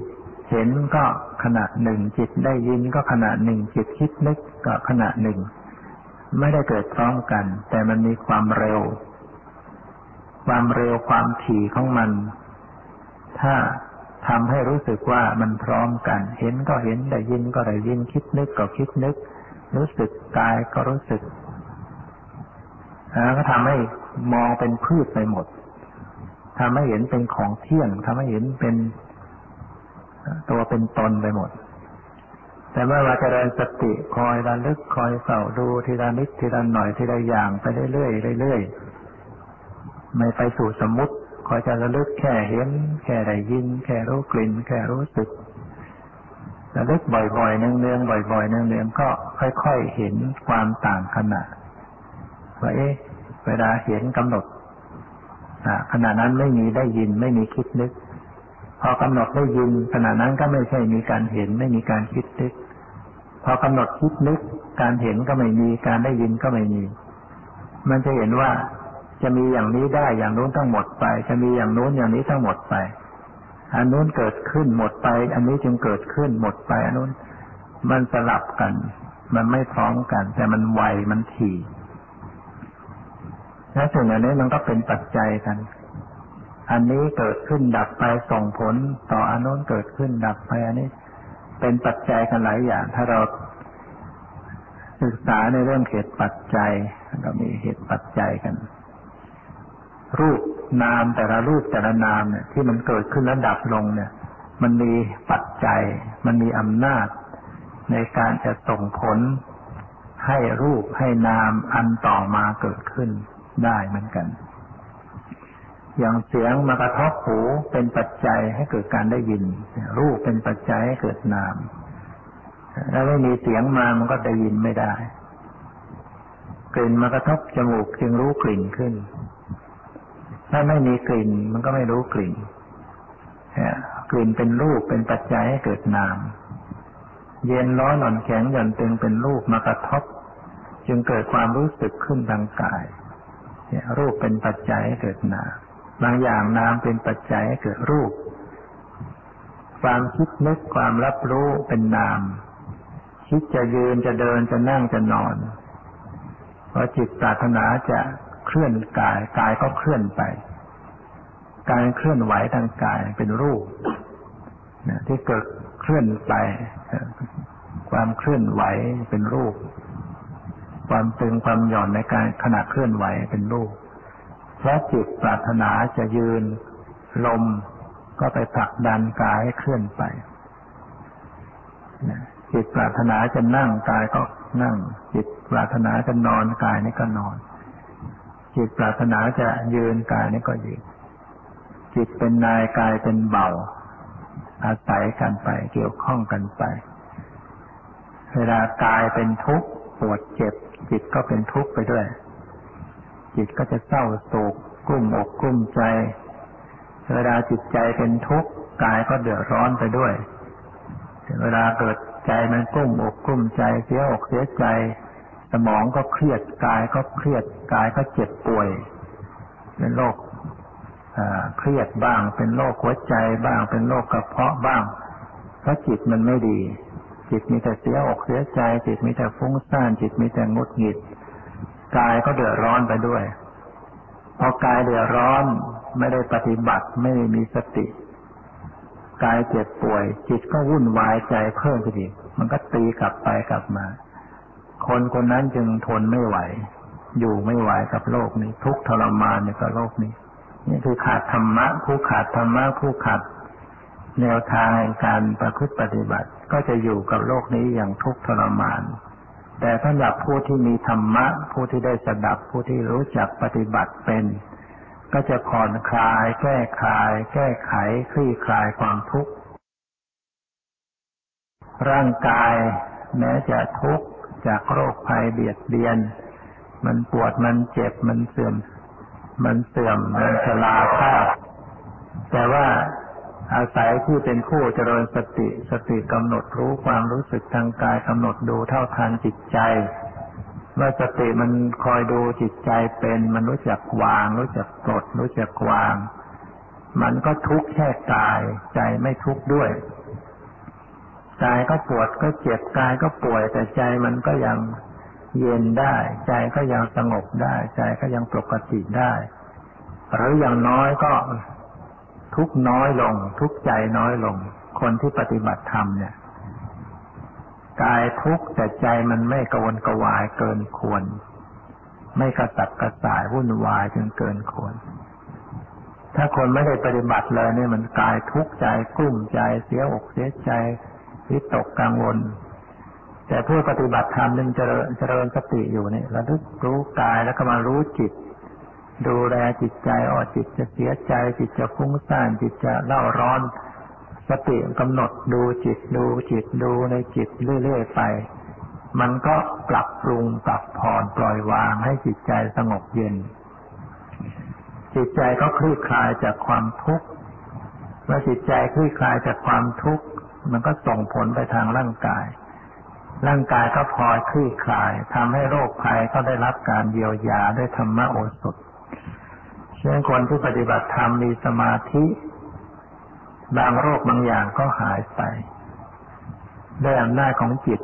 เห็นก็ขณะหนึ่ง จิตได้ยินก็ขณะหนึ่ง จิตคิดนึกก็ขณะหนึ่ง ไม่ได้เกิดพร้อมกัน แต่มันมีความเร็ว ความเร็วความถี่ของมัน ถ้าทำให้รู้สึกว่ามันพร้อมกัน เห็นก็เห็นได้ยินก็ได้ยินคิดนึกก็คิดนึก รู้สึกกายก็รู้สึก แล้วก็ทำให้มองเป็นพืชไปหมดทำให้เห็นเป็นของเที่ยงทำให้เห็นเป็นตัวเป็นตนไปหมด แต่เมื่อเราจะเริญสติคอยระลึกคอยเฝ้าดูทีละนิดทีละหน่อยทีละอย่างไปเรื่อยๆเรื่อยๆไม่ไปสู่สมมติคอยจะระลึกแค่เห็น แค่ได้ยิน แค่รู้กลิ่น แค่รู้สึกระลึกบ่อยๆเนืองๆบ่อยๆเนืองๆก็ค่อยๆเห็นความต่างขณะ ว่าเอ๊ะเวลาเห็นกำหนดขณะนั้นไม่มีได้ยินไม่มีคิดนึก พอกำหนดได้ยินขณะนั้นก็ไม่ใช่มีการเห็นไม่มีการคิดนึก พอกำหนดคิดนึก การเห็นก็ไม่มีการได้ยินก็ไม่มี มันจะเห็นว่าจะมีอย่างนี้ได้อย่างนู้นทั้งหมดไป จะมีอย่างนู้นอย่างนี้ทั้งหมดไป อันนู้นเกิดขึ้นหมดไป อันนี้จึงเกิดขึ้นหมดไปอันนู้น มันสลับกัน มันไม่พร้อมกัน แต่มันไวมันถี่ และสิ่งอันนี้มันก็เป็นปัจจัยกัน อันนี้เกิดขึ้นดับไปส่งผลต่ออันโน้นเกิดขึ้นดับไปอันนี้ เป็นปัจจัยกันหลายอย่าง ถ้าเราศึกษาในเรื่องเหตุปัจจัยก็มีเหตุปัจจัยกัน รูปนามแต่ละรูปแต่ละนามเนี่ย ที่มันเกิดขึ้นแล้วดับลงเนี่ย มันมีปัจจัย มันมีอำนาจ ในการจะส่งผลให้รูปให้นามอันต่อมาเกิดขึ้น ได้เหมือนกัน อย่างเสียงมากระทบหูเป็นปัจจัยให้เกิดการได้ยิน รูปเป็นปัจจัยให้เกิดนามแล้วไม่มีเสียงมามันก็ได้ยินไม่ได้ กลิ่นมากระทบจมูกจึงรู้กลิ่นขึ้น ถ้าไม่มีกลิ่นมันก็ไม่รู้กลิ่นกลิ่นเป็นรูปเป็นปัจจัยให้เกิดนาม เย็นร้อนอ่อนแข็งหย่อนตึงเป็นรูปมากระทบ จึงเกิดความรู้สึกขึ้นทางกาย เนี่ยรูปเป็นปัจจัยให้เกิดนามบางอย่างนามเป็นปัจจัยให้เกิดรูป ความคิดนึกความรับรู้เป็นนาม คิดจะยืนจะเดินจะนั่งจะนอนพอจิตปรารถนาจะเคลื่อนกายกายก็เคลื่อนไป การเคลื่อนไหวทางกายเป็นรูปที่เกิดเคลื่อนไป ความเคลื่อนไหวเป็นรูป ความตึงความหย่อนในการขณะเคลื่อนไหวเป็นรูปเพราะจิตปรารถนาจะยืนลมก็ไปผลักดันกายให้เคลื่อนไปจิตปรารถนาจะนั่งกายก็นั่ง จิตปรารถนาจะนอนกายนี่ก็นอน จิตปรารถนาจะยืนกายนี่ก็ยืน จิตเป็นนายกายเป็นเบาอาศัยกันไปเกี่ยวข้องกันไป เวลากายเป็นทุกข์ปวดเจ็บ จิตก็เป็นทุกข์ไปด้วย จิตก็จะเศร้าโศกกลุ้มอกกลุ้มใจ เวลาจิตใจเป็นทุกข์กายก็เดือดร้อนไปด้วย เวลาเกิดใจมันกลุ้มอกกลุ้มใจเสียอกเสียใจ สมองก็เครียดกายก็เครียดกายก็เจ็บป่วย เป็นโรคเครียดบ้าง เป็นโรคหัวใจบ้าง เป็นโรคกระเพาะบ้าง เพราะจิตมันไม่ดี จิตมีแต่เสียอกเสียใจ จิตมีแต่ฟุ้งซ่านจิตมีแต่งุดหงิดกายก็เดือดร้อนไปด้วยพอกายเดือดร้อนไม่ได้ปฏิบัติไม่ได้มีสติกายเจ็บป่วย จิตก็วุ่นวายใจเพิ่มขึ้นอีกมันก็ตีกลับไปกลับมา คนคนนั้นจึงทนไม่ไหว อยู่ไม่ไหวกับโลกนี้ ทุกทรมานในกับโลกนี้ นี่คือขาดธรรมะ ผู้ขาดธรรมะผู้ขาด แนวทางแห่งการประพฤติปฏิบัติ ก็จะอยู่กับโลกนี้อย่างทุกข์ทรมาน แต่สำหรับผู้ที่มีธรรมะ ผู้ที่ได้สดับผู้ที่รู้จักปฏิบัติเป็น ก็จะผ่อนคลาย แก้คลาย แก้ไขคลี่คลายความทุกข์ ร่างกายแม้จะทุกข์จากโรคภัยเบียดเบียน มันปวดมันเจ็บมันเสื่อม มันเสื่อมมันชราภาพแต่ว่า อาศัยที่เป็นผู้เจริญสติสติกำหนดรู้ความรู้สึกทางกายกำหนดดูเท่าทานจิตใจ ว่าสติมันคอยดูจิตใจเป็นมันรู้จักวาง รู้จักปลดรู้จักวาง มันก็ทุกข์แค่กาย ใจไม่ทุกข์ด้วยกายก็ปวดก็เจ็บกายก็ป่วยแต่ใจมันก็ยังเย็นได้ ใจก็ยังสงบได้ ใจก็ยังปกติได้ หรืออย่างน้อยก็ ทุกน้อยลง ทุกใจน้อยลง คนที่ปฏิบัติธรรมเนี่ยกายทุกแต่ใจมันไม่กวนกวายเกินควร ไม่กระตัดกระสายวุ่นวายจนเกินควร ถ้าคนไม่ได้ปฏิบัติเลยเนี่ยมันกายทุกข์ใจกลุ้มใจเสียอกเสียใจวิตกกังวล แต่ผู้ปฏิบัติธรรมนึงเจริญเจริญสติอยู่เนี่ยระลึกรู้กายแล้วก็มารู้จิต ดูแลจิตใจอ๋อจิตจะเสียใจ จิตจะฟุ้งซ่านจิตจะเล่าร้อนสติกำหนดดูจิตดูจิตดูในจิตเรื่อยๆไป มันก็ปรับปรุงปรับผ่อนปล่อยวางให้จิตใจสงบเย็น จิตใจก็คลี่คลายจากความทุกข์เมื่อจิตใจคลี่คลายจากความทุกข์มันก็ส่งผลไปทางร่างกาย ร่างกายก็พลอยคลี่คลายทำให้โรคภัยก็ได้รับการเยียวยาด้วยธรรมโอสถ เช่นคนที่ปฏิบัติธรรมมีสมาธิ บางโรคบางอย่างก็หายไปด้วยอำนาจของจิต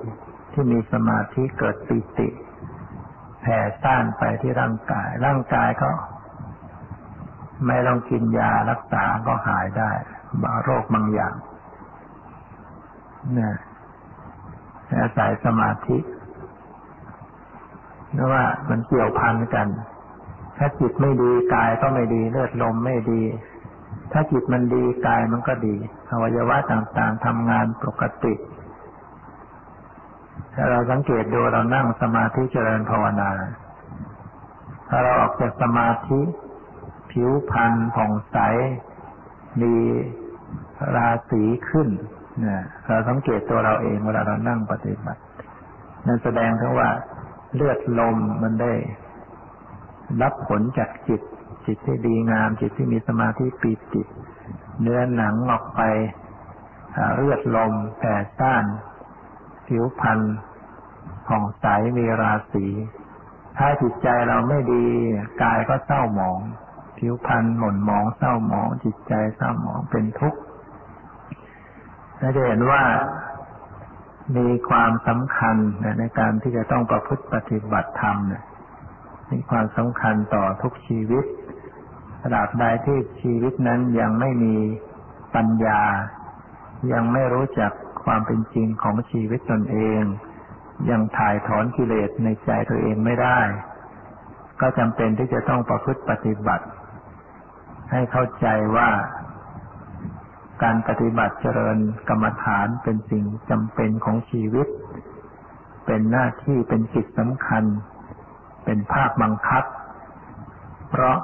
ที่มีสมาธิเกิดปิติแผ่ซ่านไปที่ร่างกาย ร่างกายก็ไม่ต้องกินยารักษาก็หายได้บางโรคบางอย่างเนี่ยอาศัยสมาธิเพราะว่ามันเกี่ยวพันกัน ถ้าจิตไม่ดีกายก็ไม่ดีเลือดลมไม่ดี ถ้าจิตมันดีกายมันก็ดีอวัยวะต่างๆทำงานปกติถ้าเราสังเกตดูเรานั่งสมาธิเจริญภาวนา ถ้าเราออกจากสมาธิ ผิวพรรณผ่องใส มีราศีขึ้นเนี่ยเราสังเกตตัวเราเองเวลาเรานั่งปฏิบัติ นั่นแสดงถึงว่าเลือดลมมันได้ รับผลจากจิต จิตที่ดีงาม จิตที่มีสมาธิปีติเนื้อหนังออกไปเลือดลมแผ่ซ่าน ผิวพรรณผ่องใสมีราศีถ้าจิตใจเราไม่ดีกายก็เศร้าหมอง ผิวพรรณหม่นหมองเศร้าหมอง จิตใจเศร้าหมองเป็นทุกข์เราจะเห็นว่ามีความสำคัญในการที่จะต้องประพฤติปฏิบัติธรรมเนี่ย มีความสำคัญต่อทุกชีวิตตราบใดที่ชีวิตนั้นยังไม่มีปัญญา ยังไม่รู้จักความเป็นจริงของชีวิตตนเอง ยังถ่ายถอนกิเลสในใจตัวเองไม่ได้ ก็จำเป็นที่จะต้องประพฤติปฏิบัติ ให้เข้าใจว่าการปฏิบัติเจริญกรรมฐานเป็นสิ่งจำเป็นของชีวิต เป็นหน้าที่เป็นกิจสำคัญ เป็นภาคบังคับ เพราะ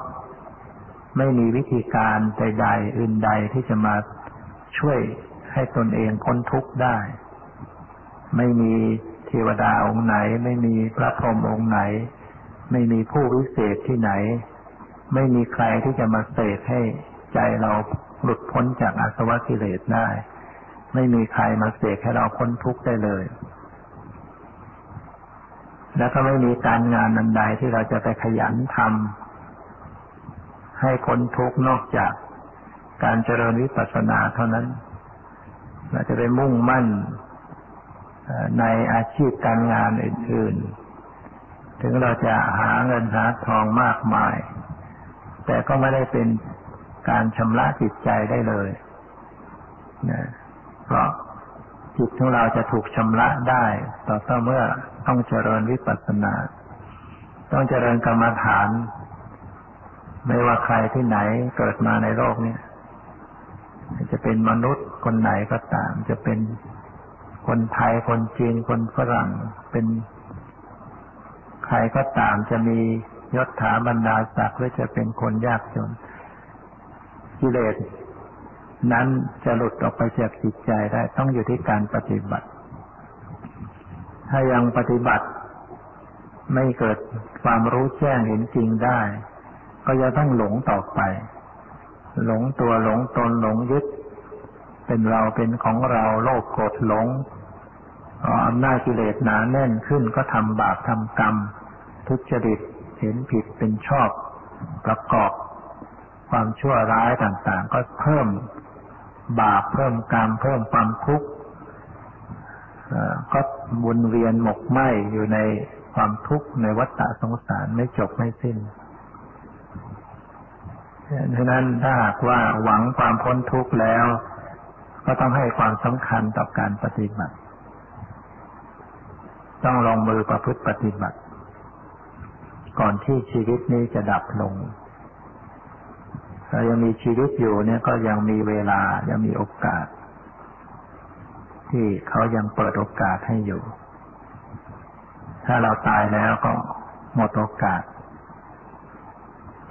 ไม่มีวิธีการใด ๆ อื่นใดที่จะมาช่วยให้ตนเองพ้นทุกข์ได้ ไม่มีเทวดาองค์ไหน ไม่มีพระพรหมองค์ไหน ไม่มีผู้วิเศษที่ไหน ไม่มีใครที่จะมาเสกให้ใจเราหลุดพ้นจากอาสวะกิเลสได้ ไม่มีใครมาเสกให้เราพ้นทุกข์ได้เลย แล้วก็ไม่มีการงานนันใดที่เราจะไปขยันทำให้พ้นทุกข์นอกจากการเจริญวิปัสสนาเท่านั้น เราจะไปมุ่งมั่นในอาชีพการงานอื่น ๆ ถึงเราจะหาเงินหาทองมากมาย แต่ก็ไม่ได้เป็นการชำระจิตใจได้เลยนะเพราะ จิตของเราจะถูกชำระได้ต่อต่อเมื่อต้องเจริญวิปัสสนา ต้องเจริญกรรมฐาน ไม่ว่าใครที่ไหนเกิดมาในโลกนี้จะเป็นมนุษย์คนไหนก็ตาม จะเป็นคนไทยคนจีนคนฝรั่ง เป็นใครก็ตามจะมียศถาบรรดาศักดิ์หรือจะเป็นคนยากจนกิเลส นั้นจะหลุดออกไปจากจิตใจได้ต้องอยู่ที่การปฏิบัติ ถ้ายังปฏิบัติ ไม่เกิดความรู้แจ้งเห็นจริงได้ ก็จะต้องหลงต่อไป หลงตัวหลงตนหลงยึด เป็นเราเป็นของเราโลภโกรธหลงอำนาจกิเลสหนาแน่นขึ้นก็ทำบาปทำกรรม ทุจริตเห็นผิดเป็นชอบ ประกอบ ความชั่วร้ายต่างๆ ก็เพิ่ม บาปเพิ่มกรรมเพิ่มความทุกข์ก็วนเวียนหมกไหมอยู่ในความทุกข์ในวัฏฏะสงสารไม่จบไม่สิ้นฉะนั้นถ้าหากว่าหวังความพ้นทุกข์แล้ว ก็ต้องให้ความสำคัญต่อการปฏิบัติ ต้องลงมือประพฤติปฏิบัติ ก่อนที่ชีวิตนี้จะดับลง ยังมีชีวิตอยู่เนี่ยก็ยังมีเวลายังมีโอกาส ที่เขายังเปิดโอกาสให้อยู่ ถ้าเราตายแล้วก็หมดโอกาส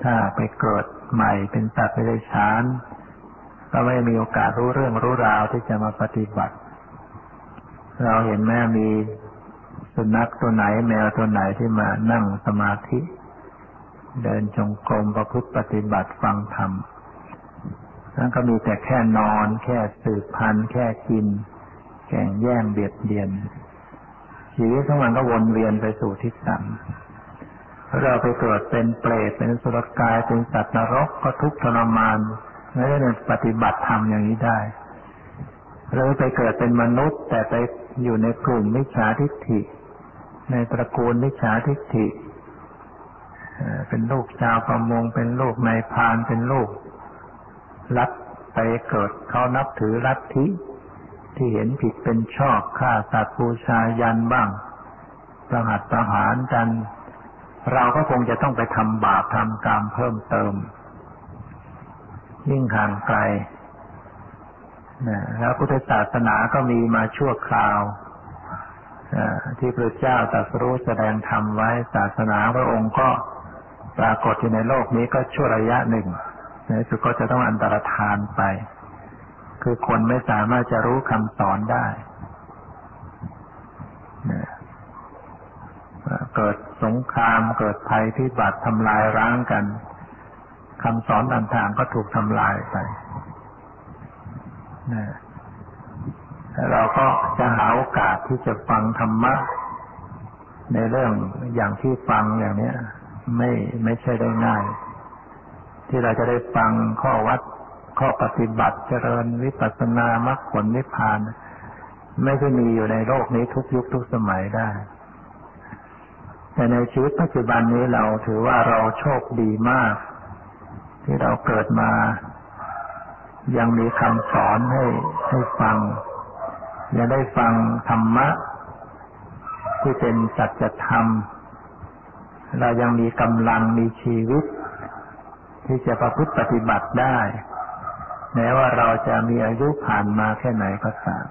ถ้าไปเกิดใหม่เป็นสัตว์ไปได้ชานก็ไม่มีโอกาสรู้เรื่องรู้ราวที่จะมาปฏิบัติ เราเห็นแม่มีสุนัขตัวไหนแมวตัวไหนที่มานั่งสมาธิ เดินจงกรมประพฤติปฏิบัติฟังธรรมนั่นก็มีแต่แค่นอน แค่สืบพันธุ์แค่กิน แข่งแย่งเบียดเบียน ชีวิตของมันก็วนเวียนไปสู่ทิศต่ำเราไปเกิดเป็นเปรตเป็นสุรกายเป็นสัตว์นรกก็ทุกข์ทรมานไม่ได้ปฏิบัติธรรมอย่างนี้ได้หรือไปเกิดเป็นมนุษย์ แต่ไปอยู่ในกลุ่มมิจฉาทิฏฐิ ในตระกูลมิจฉาทิฏฐิ เป็นลูกชาวประมง เป็นลูกนายพาน เป็นลูกลัดไปเกิดเขานับถือลัทธิที่เห็นผิดเป็นชอบฆ่าสัตว์บูชายันบ้าง ประหัตประหารกัน เราก็คงจะต้องไปทำบาปทำกรรมเพิ่มเติม ยิ่งห่างไกลนะแล้วพุทธศาสนาก็มีมาชั่วคราวที่พระเจ้าตรัสรู้แสดงธรรมไว้ศาสนาพระองค์ก็ ปรากฏอยู่ในโลกนี้ก็ชั่วระยะหนึ่งในสุดก็จะต้องอันตรธานไป คือคนไม่สามารถจะรู้คำสอนได้เกิดสงครามเกิดภัยพิบัติทำลายร้างกันคำสอนต่างๆก็ถูกทำลายไปเราก็จะหาโอกาสที่จะฟังธรรมะในเรื่องอย่างที่ฟังอย่างนี้ ไม่ไม่ใช่ได้ง่าย ที่เราจะได้ฟังข้อวัด ข้อปฏิบัติเจริญวิปัสสนามรรคผลนิพพาน ไม่ใช่มีอยู่ในโลกนี้ทุกยุคทุกสมัยได้ แต่ในชีวิตปัจจุบันนี้เราถือว่าเราโชคดีมาก ที่เราเกิดมา ยังมีคำสอนให้ให้ฟังยังได้ฟังธรรมะที่เป็นสัจธรรม เรายังมีกำลังมีชีวิต ที่จะประพฤติปฏิบัติได้แม้ว่าเราจะมีอายุผ่านมาแค่ไหนก็ตาม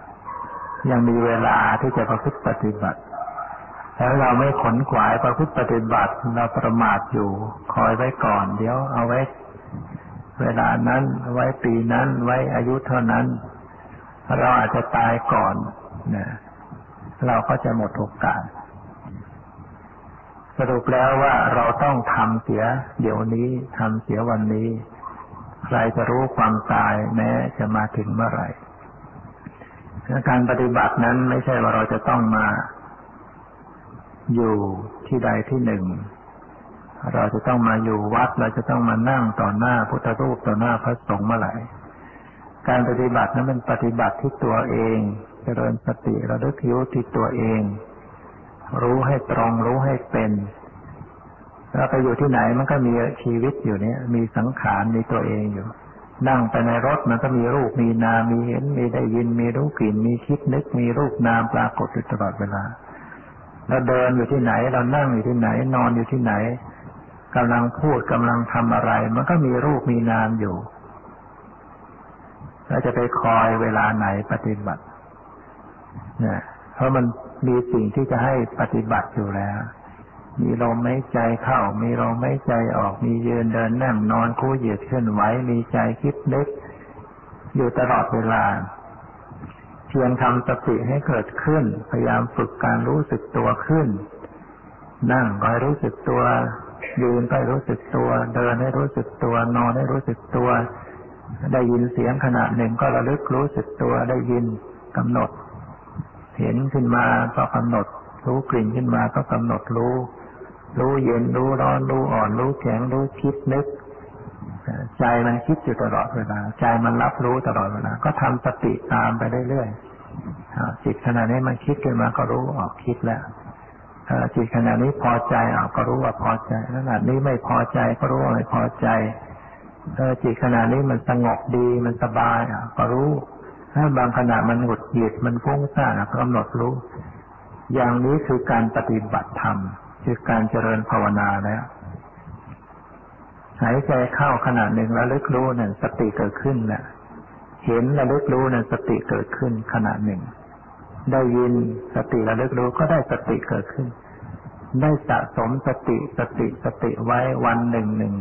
ยังมีเวลาที่จะประพฤติปฏิบัติ แล้วเราไม่ขนขวายประพฤติปฏิบัติเราประมาทอยู่ คอยไว้ก่อน เดี๋ยวเอาไว้ เวลานั้นไว้ปีนั้นไว้อายุเท่านั้น เราอาจจะตายก่อนนะเราก็จะหมดโอกาส สรุปแล้วว่าเราต้องทำเสีย เดี๋ยวนี้ทำเสียวันนี้ ใครจะรู้ความตายแม้จะมาถึงเมื่อไหร่การปฏิบัตินั้นไม่ใช่ว่าเราจะต้องมา อยู่ที่ใดที่หนึ่ง เราจะต้องมาอยู่วัด เราจะต้องมานั่งต่อหน้าพุทธรูปต่อหน้าพระสงฆ์เมื่อไหร่ การปฏิบัตินั้นเป็นปฏิบัติที่ตัวเองเจริญสติระลึกรู้ที่ตัวเอง รู้ให้ตรงรู้ให้เป็นเราไปอยู่ที่ไหนมันก็มีชีวิตอยู่เนี่ย มีสังขารมีตัวเองอยู่ นั่งไปในรถมันก็มีรูปมีนามมีเห็น มีได้ยิน มีรู้กลิ่น มีคิดนึก มีรูปนามปรากฏอยู่ตลอดเวลาเราเดินอยู่ที่ไหน เรานั่งอยู่ที่ไหน นอนอยู่ที่ไหนกำลังพูดกำลังทำอะไร มันก็มีรูปมีนามอยู่เราจะไปคอยเวลาไหนปฏิบัติเนี่ย เพราะมันมีสิ่งที่จะให้ปฏิบัติอยู่แล้ว มีลมหายใจเข้า มีลมหายใจออก มียืนเดินนั่งนอนคู่เหยียดเคลื่อนไหว มีใจคิดนึกอยู่ตลอดเวลา เพียงทำสติให้เกิดขึ้น พยายามฝึกการรู้สึกตัวขึ้น นั่งก็รู้สึกตัว ยืนก็รู้สึกตัว เดินให้รู้สึกตัว นอนให้รู้สึกตัว ได้ยินเสียงขณะหนึ่งก็ระลึกรู้สึกตัวได้ยินกำหนด เห็นขึ้นมาก็กำหนด รู้กลิ่นขึ้นมาก็กำหนดรู้ รู้เย็นรู้ร้อนรู้อ่อน รู้แข็งรู้คิดนึกใจมันคิดอยู่ตลอดเวลา ใจมันรับรู้ตลอดเวลา ก็ทำสติตามไปเรื่อยๆจิตขณะนี้มันคิดขึ้นมาก็รู้ออกคิดแล้วจิตขณะนี้พอใจออกก็รู้ว่าพอใจขณะนี้ไม่พอใจก็รู้ว่าไม่พอใจจิตขณะนี้มันสงบดีมันสบายก็รู้ ถ้าบางขณะมันหงุดหงิดมันฟุ้งซ่านกำหนดรู้ อย่างนี้คือการปฏิบัติธรรม คือการเจริญภาวนาแล้วหายใจเข้าขณะหนึ่งระลึกรู้นั่นสติเกิดขึ้นแหละเห็นระลึกรู้นั่นสติเกิดขึ้นขณะหนึ่ง ได้ยินสติระลึกรู้ก็ได้สติเกิดขึ้น ได้สะสมสติสติสติไว้วันหนึ่งหนึ่ง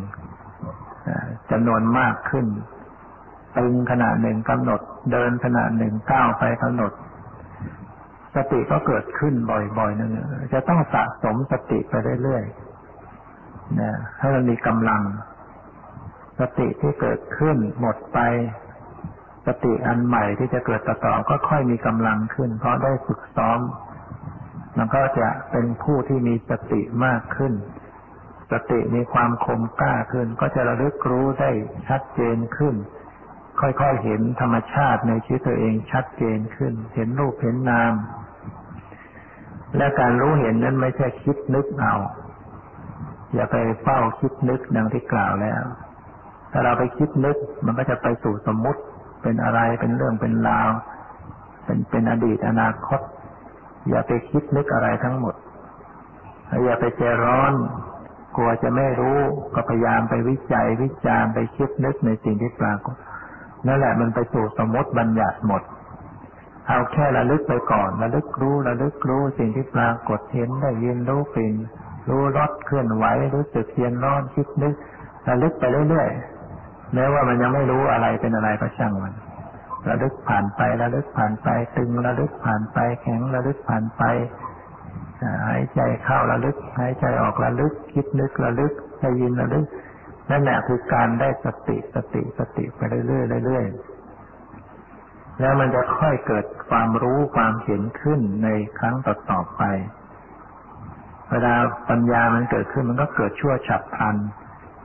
จำนวนมากขึ้น ตึงขณะหนึ่งกำหนด เดินขณะหนึ่งก้าวไปกำหนด สติก็เกิดขึ้นบ่อยๆนั่นจะต้องสะสมสติไปเรื่อยๆนะให้มันมีกำลัง สติที่เกิดขึ้นหมดไปสติอันใหม่ที่จะเกิดต่อๆก็ค่อยมีกำลังขึ้น เพราะได้ฝึกซ้อม มันก็จะเป็นผู้ที่มีสติมากขึ้น สติมีความคมกล้าขึ้น ก็จะระลึกรู้ได้ชัดเจนขึ้น ค่อยๆเห็นธรรมชาติในชีวิตตัวเองชัดเจนขึ้น เห็นรูปเห็นนาม และการรู้เห็นนั้นไม่ใช่คิดนึกเอา อย่าไปเฝ้าคิดนึกดังที่กล่าวแล้ว ถ้าเราไปคิดนึกมันก็จะไปสู่สมมุติเป็นอะไรเป็นเรื่องเป็นราว เป็นเป็นอดีตอนาคต อย่าไปคิดนึกอะไรทั้งหมด อย่าไปใจร้อนกลัวจะไม่รู้ก็พยายามไปวิจัยวิจารไปคิดนึกในสิ่งที่ปรากฏ นั่นแหละมันไปสู่สมมติบัญญัติหมด เอาแค่ระลึกไปก่อนระลึกรู้ระลึกรู้สิ่งที่ปรากฏเห็นได้ยินรู้กลิ่นรู้รสเคลื่อนไหวรู้สึกเย็นร้อนคิดนึกระลึกไปเรื่อยๆแม้ว่ามันยังไม่รู้อะไรเป็นอะไรก็ช่างมันระลึกผ่านไประลึกผ่านไป ตึงระลึกผ่านไป แข็งระลึกผ่านไปหายใจเข้าระลึก หายใจออกระลึก คิดนึกระลึกได้ยินระลึก นั่นแหละคือการได้สติสติสติไปเรื่อยๆเรื่อยๆแล้วมันจะค่อยเกิดความรู้ความเห็นขึ้นในครั้งต่อๆไป เวลาปัญญามันเกิดขึ้นมันก็เกิดชั่วฉับพลัน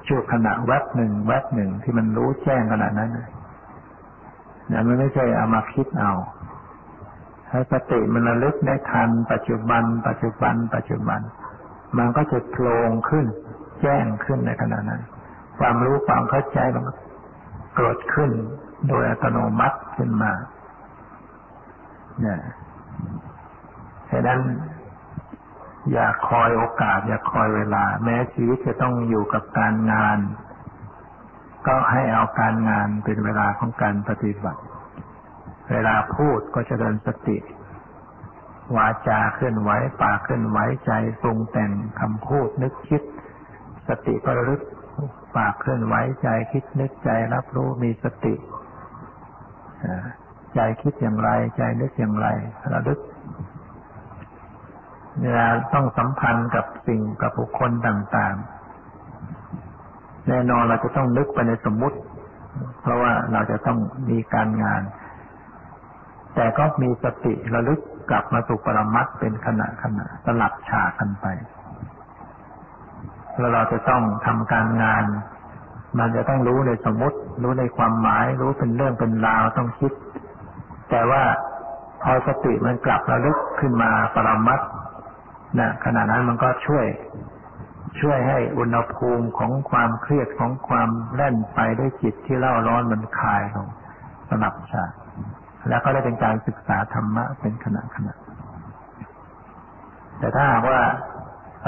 ชั่วขณะแวบหนึ่งแวบหนึ่งที่มันรู้แจ้งขนาดนั้นนะมันไม่ใช่เอามาคิดเอาให้สติมันระลึกได้ทัน ปัจจุบัน ปัจจุบัน ปัจจุบัน มันก็จะโผล่ขึ้น แจ้งขึ้นในขณะนั้น ความรู้ความเข้าใจมันเกิดขึ้นโดยอัตโนมัติขึ้นมาเนี่ยฉะนั้น อย่าคอยโอกาส อย่าคอยเวลา แม้ชีวิตจะต้องอยู่กับการงาน ก็ให้เอาการงานเป็นเวลาของการปฏิบัติ เวลาพูดก็จะเดินสติ วาจาเคลื่อนไหวปากเคลื่อนไหวใจปรุงแต่งคำพูดนึกคิด สติก็ระลึก ปากเคลื่อนไหวใจคิดนึกใจรับรู้มีสติใจคิดอย่างไร ใจนึกอย่างไรระลึกเวลาต้องสัมพันธ์กับสิ่งกับบุคคลต่างๆ แน่นอนเราจะต้องนึกไปในสมมุติ เพราะว่าเราจะต้องมีการงาน แต่ก็มีสติระลึกกลับมาสู่ปรมัตเป็นขณะขณะสลับฉากกันไป แล้วเราจะต้องทำการงาน มันจะต้องรู้ในสมมติ รู้ในความหมาย รู้เป็นเรื่องเป็นราวต้องคิด แต่ว่าพอสติมันกลับระลึกขึ้นมาปรมัตนะขณะนั้นมันก็ช่วย ช่วยให้อุณหภูมิของความเครียดของความแล่นไปด้วยจิตที่เล่าร้อนมันคลายลงสลับฉาแล้วก็ได้เป็นการศึกษาธรรมะเป็นขณะขณะแต่ถ้าหากว่า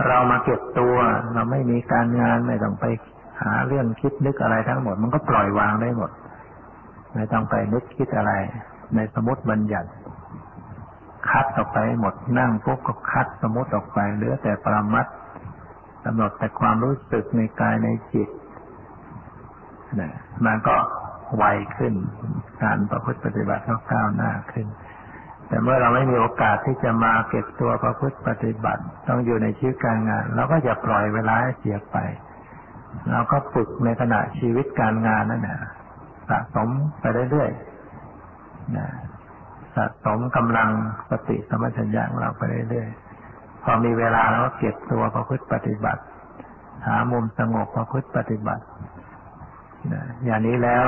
เรามาเก็บตัว เราไม่มีการงานไม่ต้องไปหาเรื่องคิดนึกอะไรทั้งหมด มันก็ปล่อยวางได้หมด ไม่ต้องไปนึกคิดอะไร ในสมมติบัญญัติ คัดออกไปหมดนั่งปุ๊บก็คัดสมมติออกไปเหลือแต่ปรมัตกำหนดแต่ความรู้สึกในกายในจิตนะมันก็ไวขึ้น การประพฤติปฏิบัติก็ก้าวหน้าขึ้น แต่เมื่อเราไม่มีโอกาสที่จะมาเก็บตัวประพฤติปฏิบัติ ต้องอยู่ในชีวิตการงานเราก็จะปล่อยเวลาให้เสียไปเราก็ฝึกในขณะชีวิตการงานนั่นแหละสะสมไปเรื่อยๆสะสมกำลังสติสมัชัญญาของเราไปเรื่อยๆพอมีเวลาเราก็เก็บตัวประพฤติปฏิบัติ หามุมสงบประพฤติปฏิบัติอย่างนี้แล้ว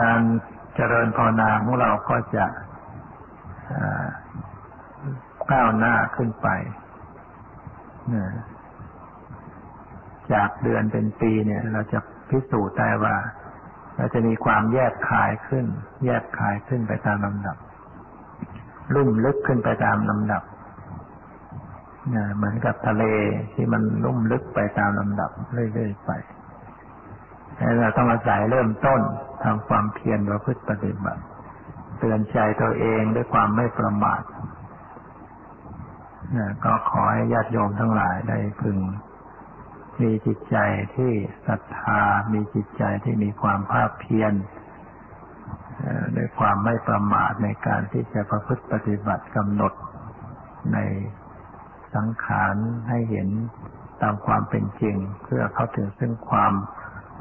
การเจริญภาวนาของเราก็จะ ก้าวหน้าขึ้นไปจากเดือนเป็นปีเนี่ย เราจะพิสูจน์ได้ว่า เราจะมีความแยกคายขึ้น แยกคายขึ้นไปตามลำดับ ลุ่มลึกขึ้นไปตามลำดับเหมือนกับทะเลที่มันลุ่มลึกไปตามลำดับเรื่อยๆไปเราต้องอาศัยเริ่มต้นทำความเพียรประพฤติปฏิบัติ เตือนใจตัวเองด้วยความไม่ประมาทก็ขอให้ญาติโยมทั้งหลายได้พึง มีจิตใจที่ศรัทธา มีจิตใจที่มีความภาคเพียรด้วยความไม่ประมาทในการที่จะประพฤติปฏิบัติกำหนดในสังขารให้เห็นตามความเป็นจริง เพื่อเข้าถึงซึ่งความ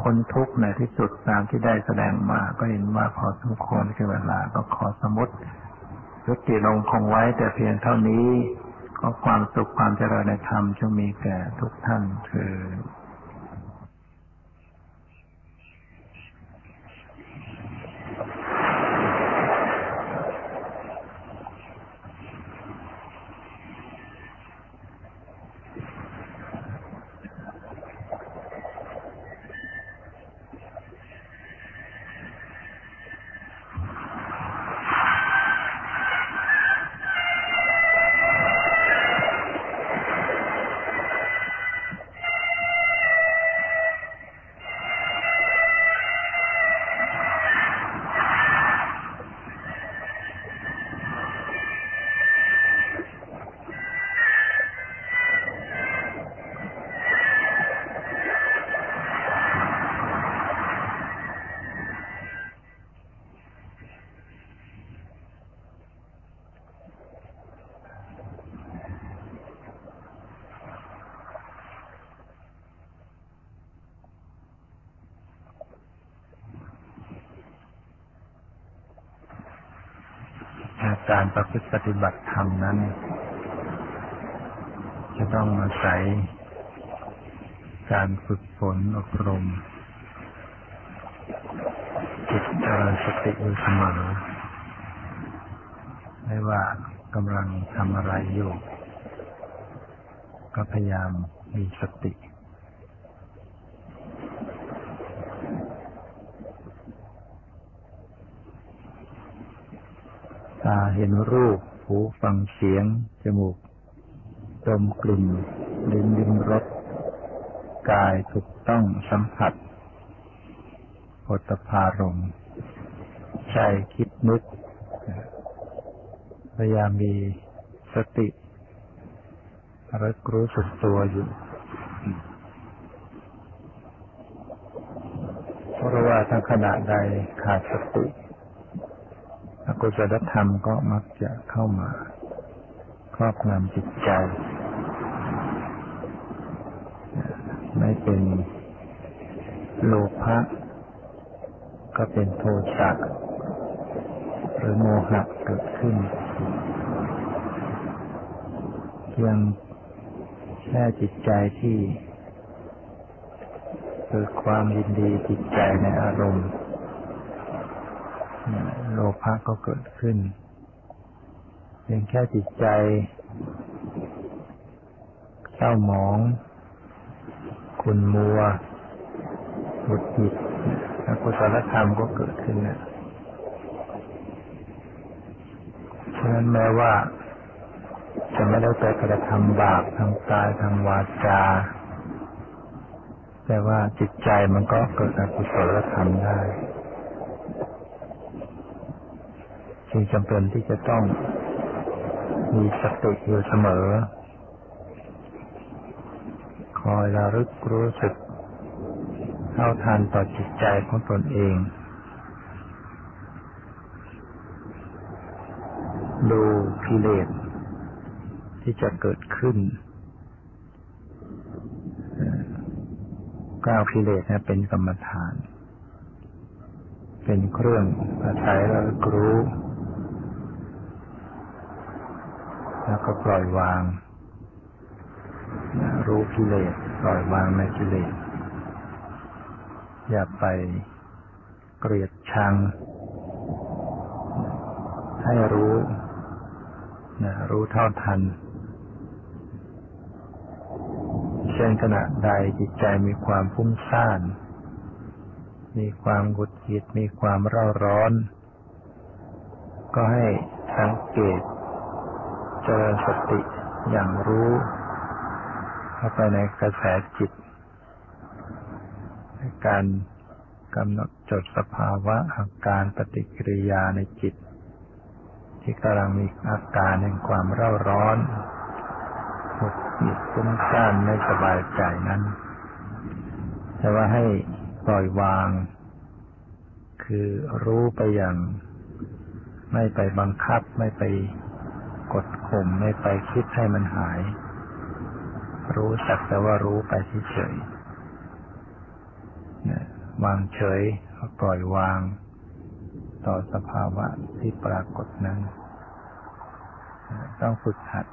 พ้นทุกข์ในที่สุดตามที่ได้แสดงมาก็เห็นว่าพอสมควรแก่เวลาก็ขอสมมติยุติลงคงไว้แต่เพียงเท่านี้ ก็ความสุขความเจริญในธรรมจะมีแก่ทุกท่านคือ การประพฤติปฏิบัติธรรมนั้น จะต้องอาศัยการฝึกฝนอบรมจิตเจริญสติอยู่เสมอไม่ว่ากำลังทำอะไรอยู่ ก็พยายามมีสติ เห็นรูป หูฟังเสียง จมูกดมกลิ่นลิ้นลิ้มรสกายถูกต้องสัมผัสโตพารมใจคิดนึกพยายามมีสติระกรู้สึกตัวอยู่เพราะว่าทั้งขณะใดขาดสติ อกุศลธรรมก็มักจะเข้ามาครอบงำจิตใจ ไม่เป็นโลภะก็เป็นโทสะหรือโมหะเกิดขึ้นเพียงแค่จิตใจที่เกิดความยินดีจิตใจในอารมณ์ โลภะก็เกิดขึ้นเพียงแค่จิตใจเศร้าหมอง คุณมัวหุดหิดอกุศลธรรมก็เกิดขึ้นนะฉะนั้นแม้ว่า จะไม่ได้ไปกระทำบาปทางกายทางวาจา แต่ว่าจิตใจมันก็เกิดอกุศลธรรมได้ จึงจำเป็นที่จะต้องมีสติอยู่เสมอ คอยระลึกรู้สึกเท่าทันต่อจิตใจของตนเอง ดูกิเลสที่จะเกิดขึ้นก้าวกิเลสนะเป็นกรรมฐาน เป็นเครื่องอาศัยระลึกรู้ แล้วก็ปล่อยวาง รู้กิเลสปล่อยวางในกิเลส อย่าไปเกลียดชัง ให้รู้นะรู้เท่าทัน เช่นขณะใดจิตใจมีความพุ่งซ่าน มีความกุดหิดมีความเร่าร้อน ก็ให้สังเกต เจริญสติอย่างรู้ เข้าไปในกระแสจิตในการกำหนดจดสภาวะอาการปฏิกิริยาในจิต ที่กำลังมีอาการแห่งความเร่าร้อนหดหิดฟุ้งซ่านไม่สบายใจนั้น แต่ว่าให้ปล่อยวาง คือรู้ไปอย่าง ไม่ไปบังคับไม่ไป กดข่มไม่ไปคิดให้มันหาย รู้สักแต่ว่ารู้ไปเฉยๆวางเฉยปล่อยวาง ต่อสภาวะที่ปรากฏนั้น ต้องฝึกหัด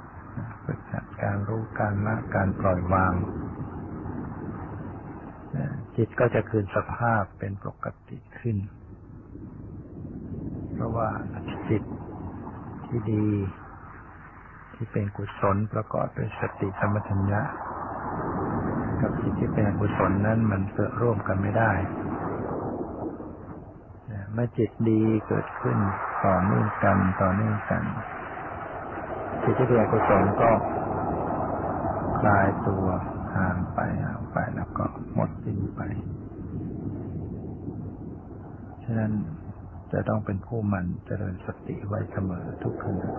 ฝึกหัดการรู้การละการปล่อยวาง จิตก็จะคืนสภาพเป็นปกติขึ้น เพราะว่าจิตที่ดี ที่เป็นกุศลประกอบด้วยสติสมัชัญญะกับจิตที่เป็นกุศลนั้นมันเกิดร่วมกันไม่ได้เมื่อจิตดีเกิดขึ้นต่อเนื่องกันต่อเนื่องกันจิตที่เป็นกุศลก็คลายตัวห่างไปห่างไปแล้วก็หมดสิ้นไป ฉะนั้นจะต้องเป็นผู้มันเจริญสติไว้เสมอทุกขณะ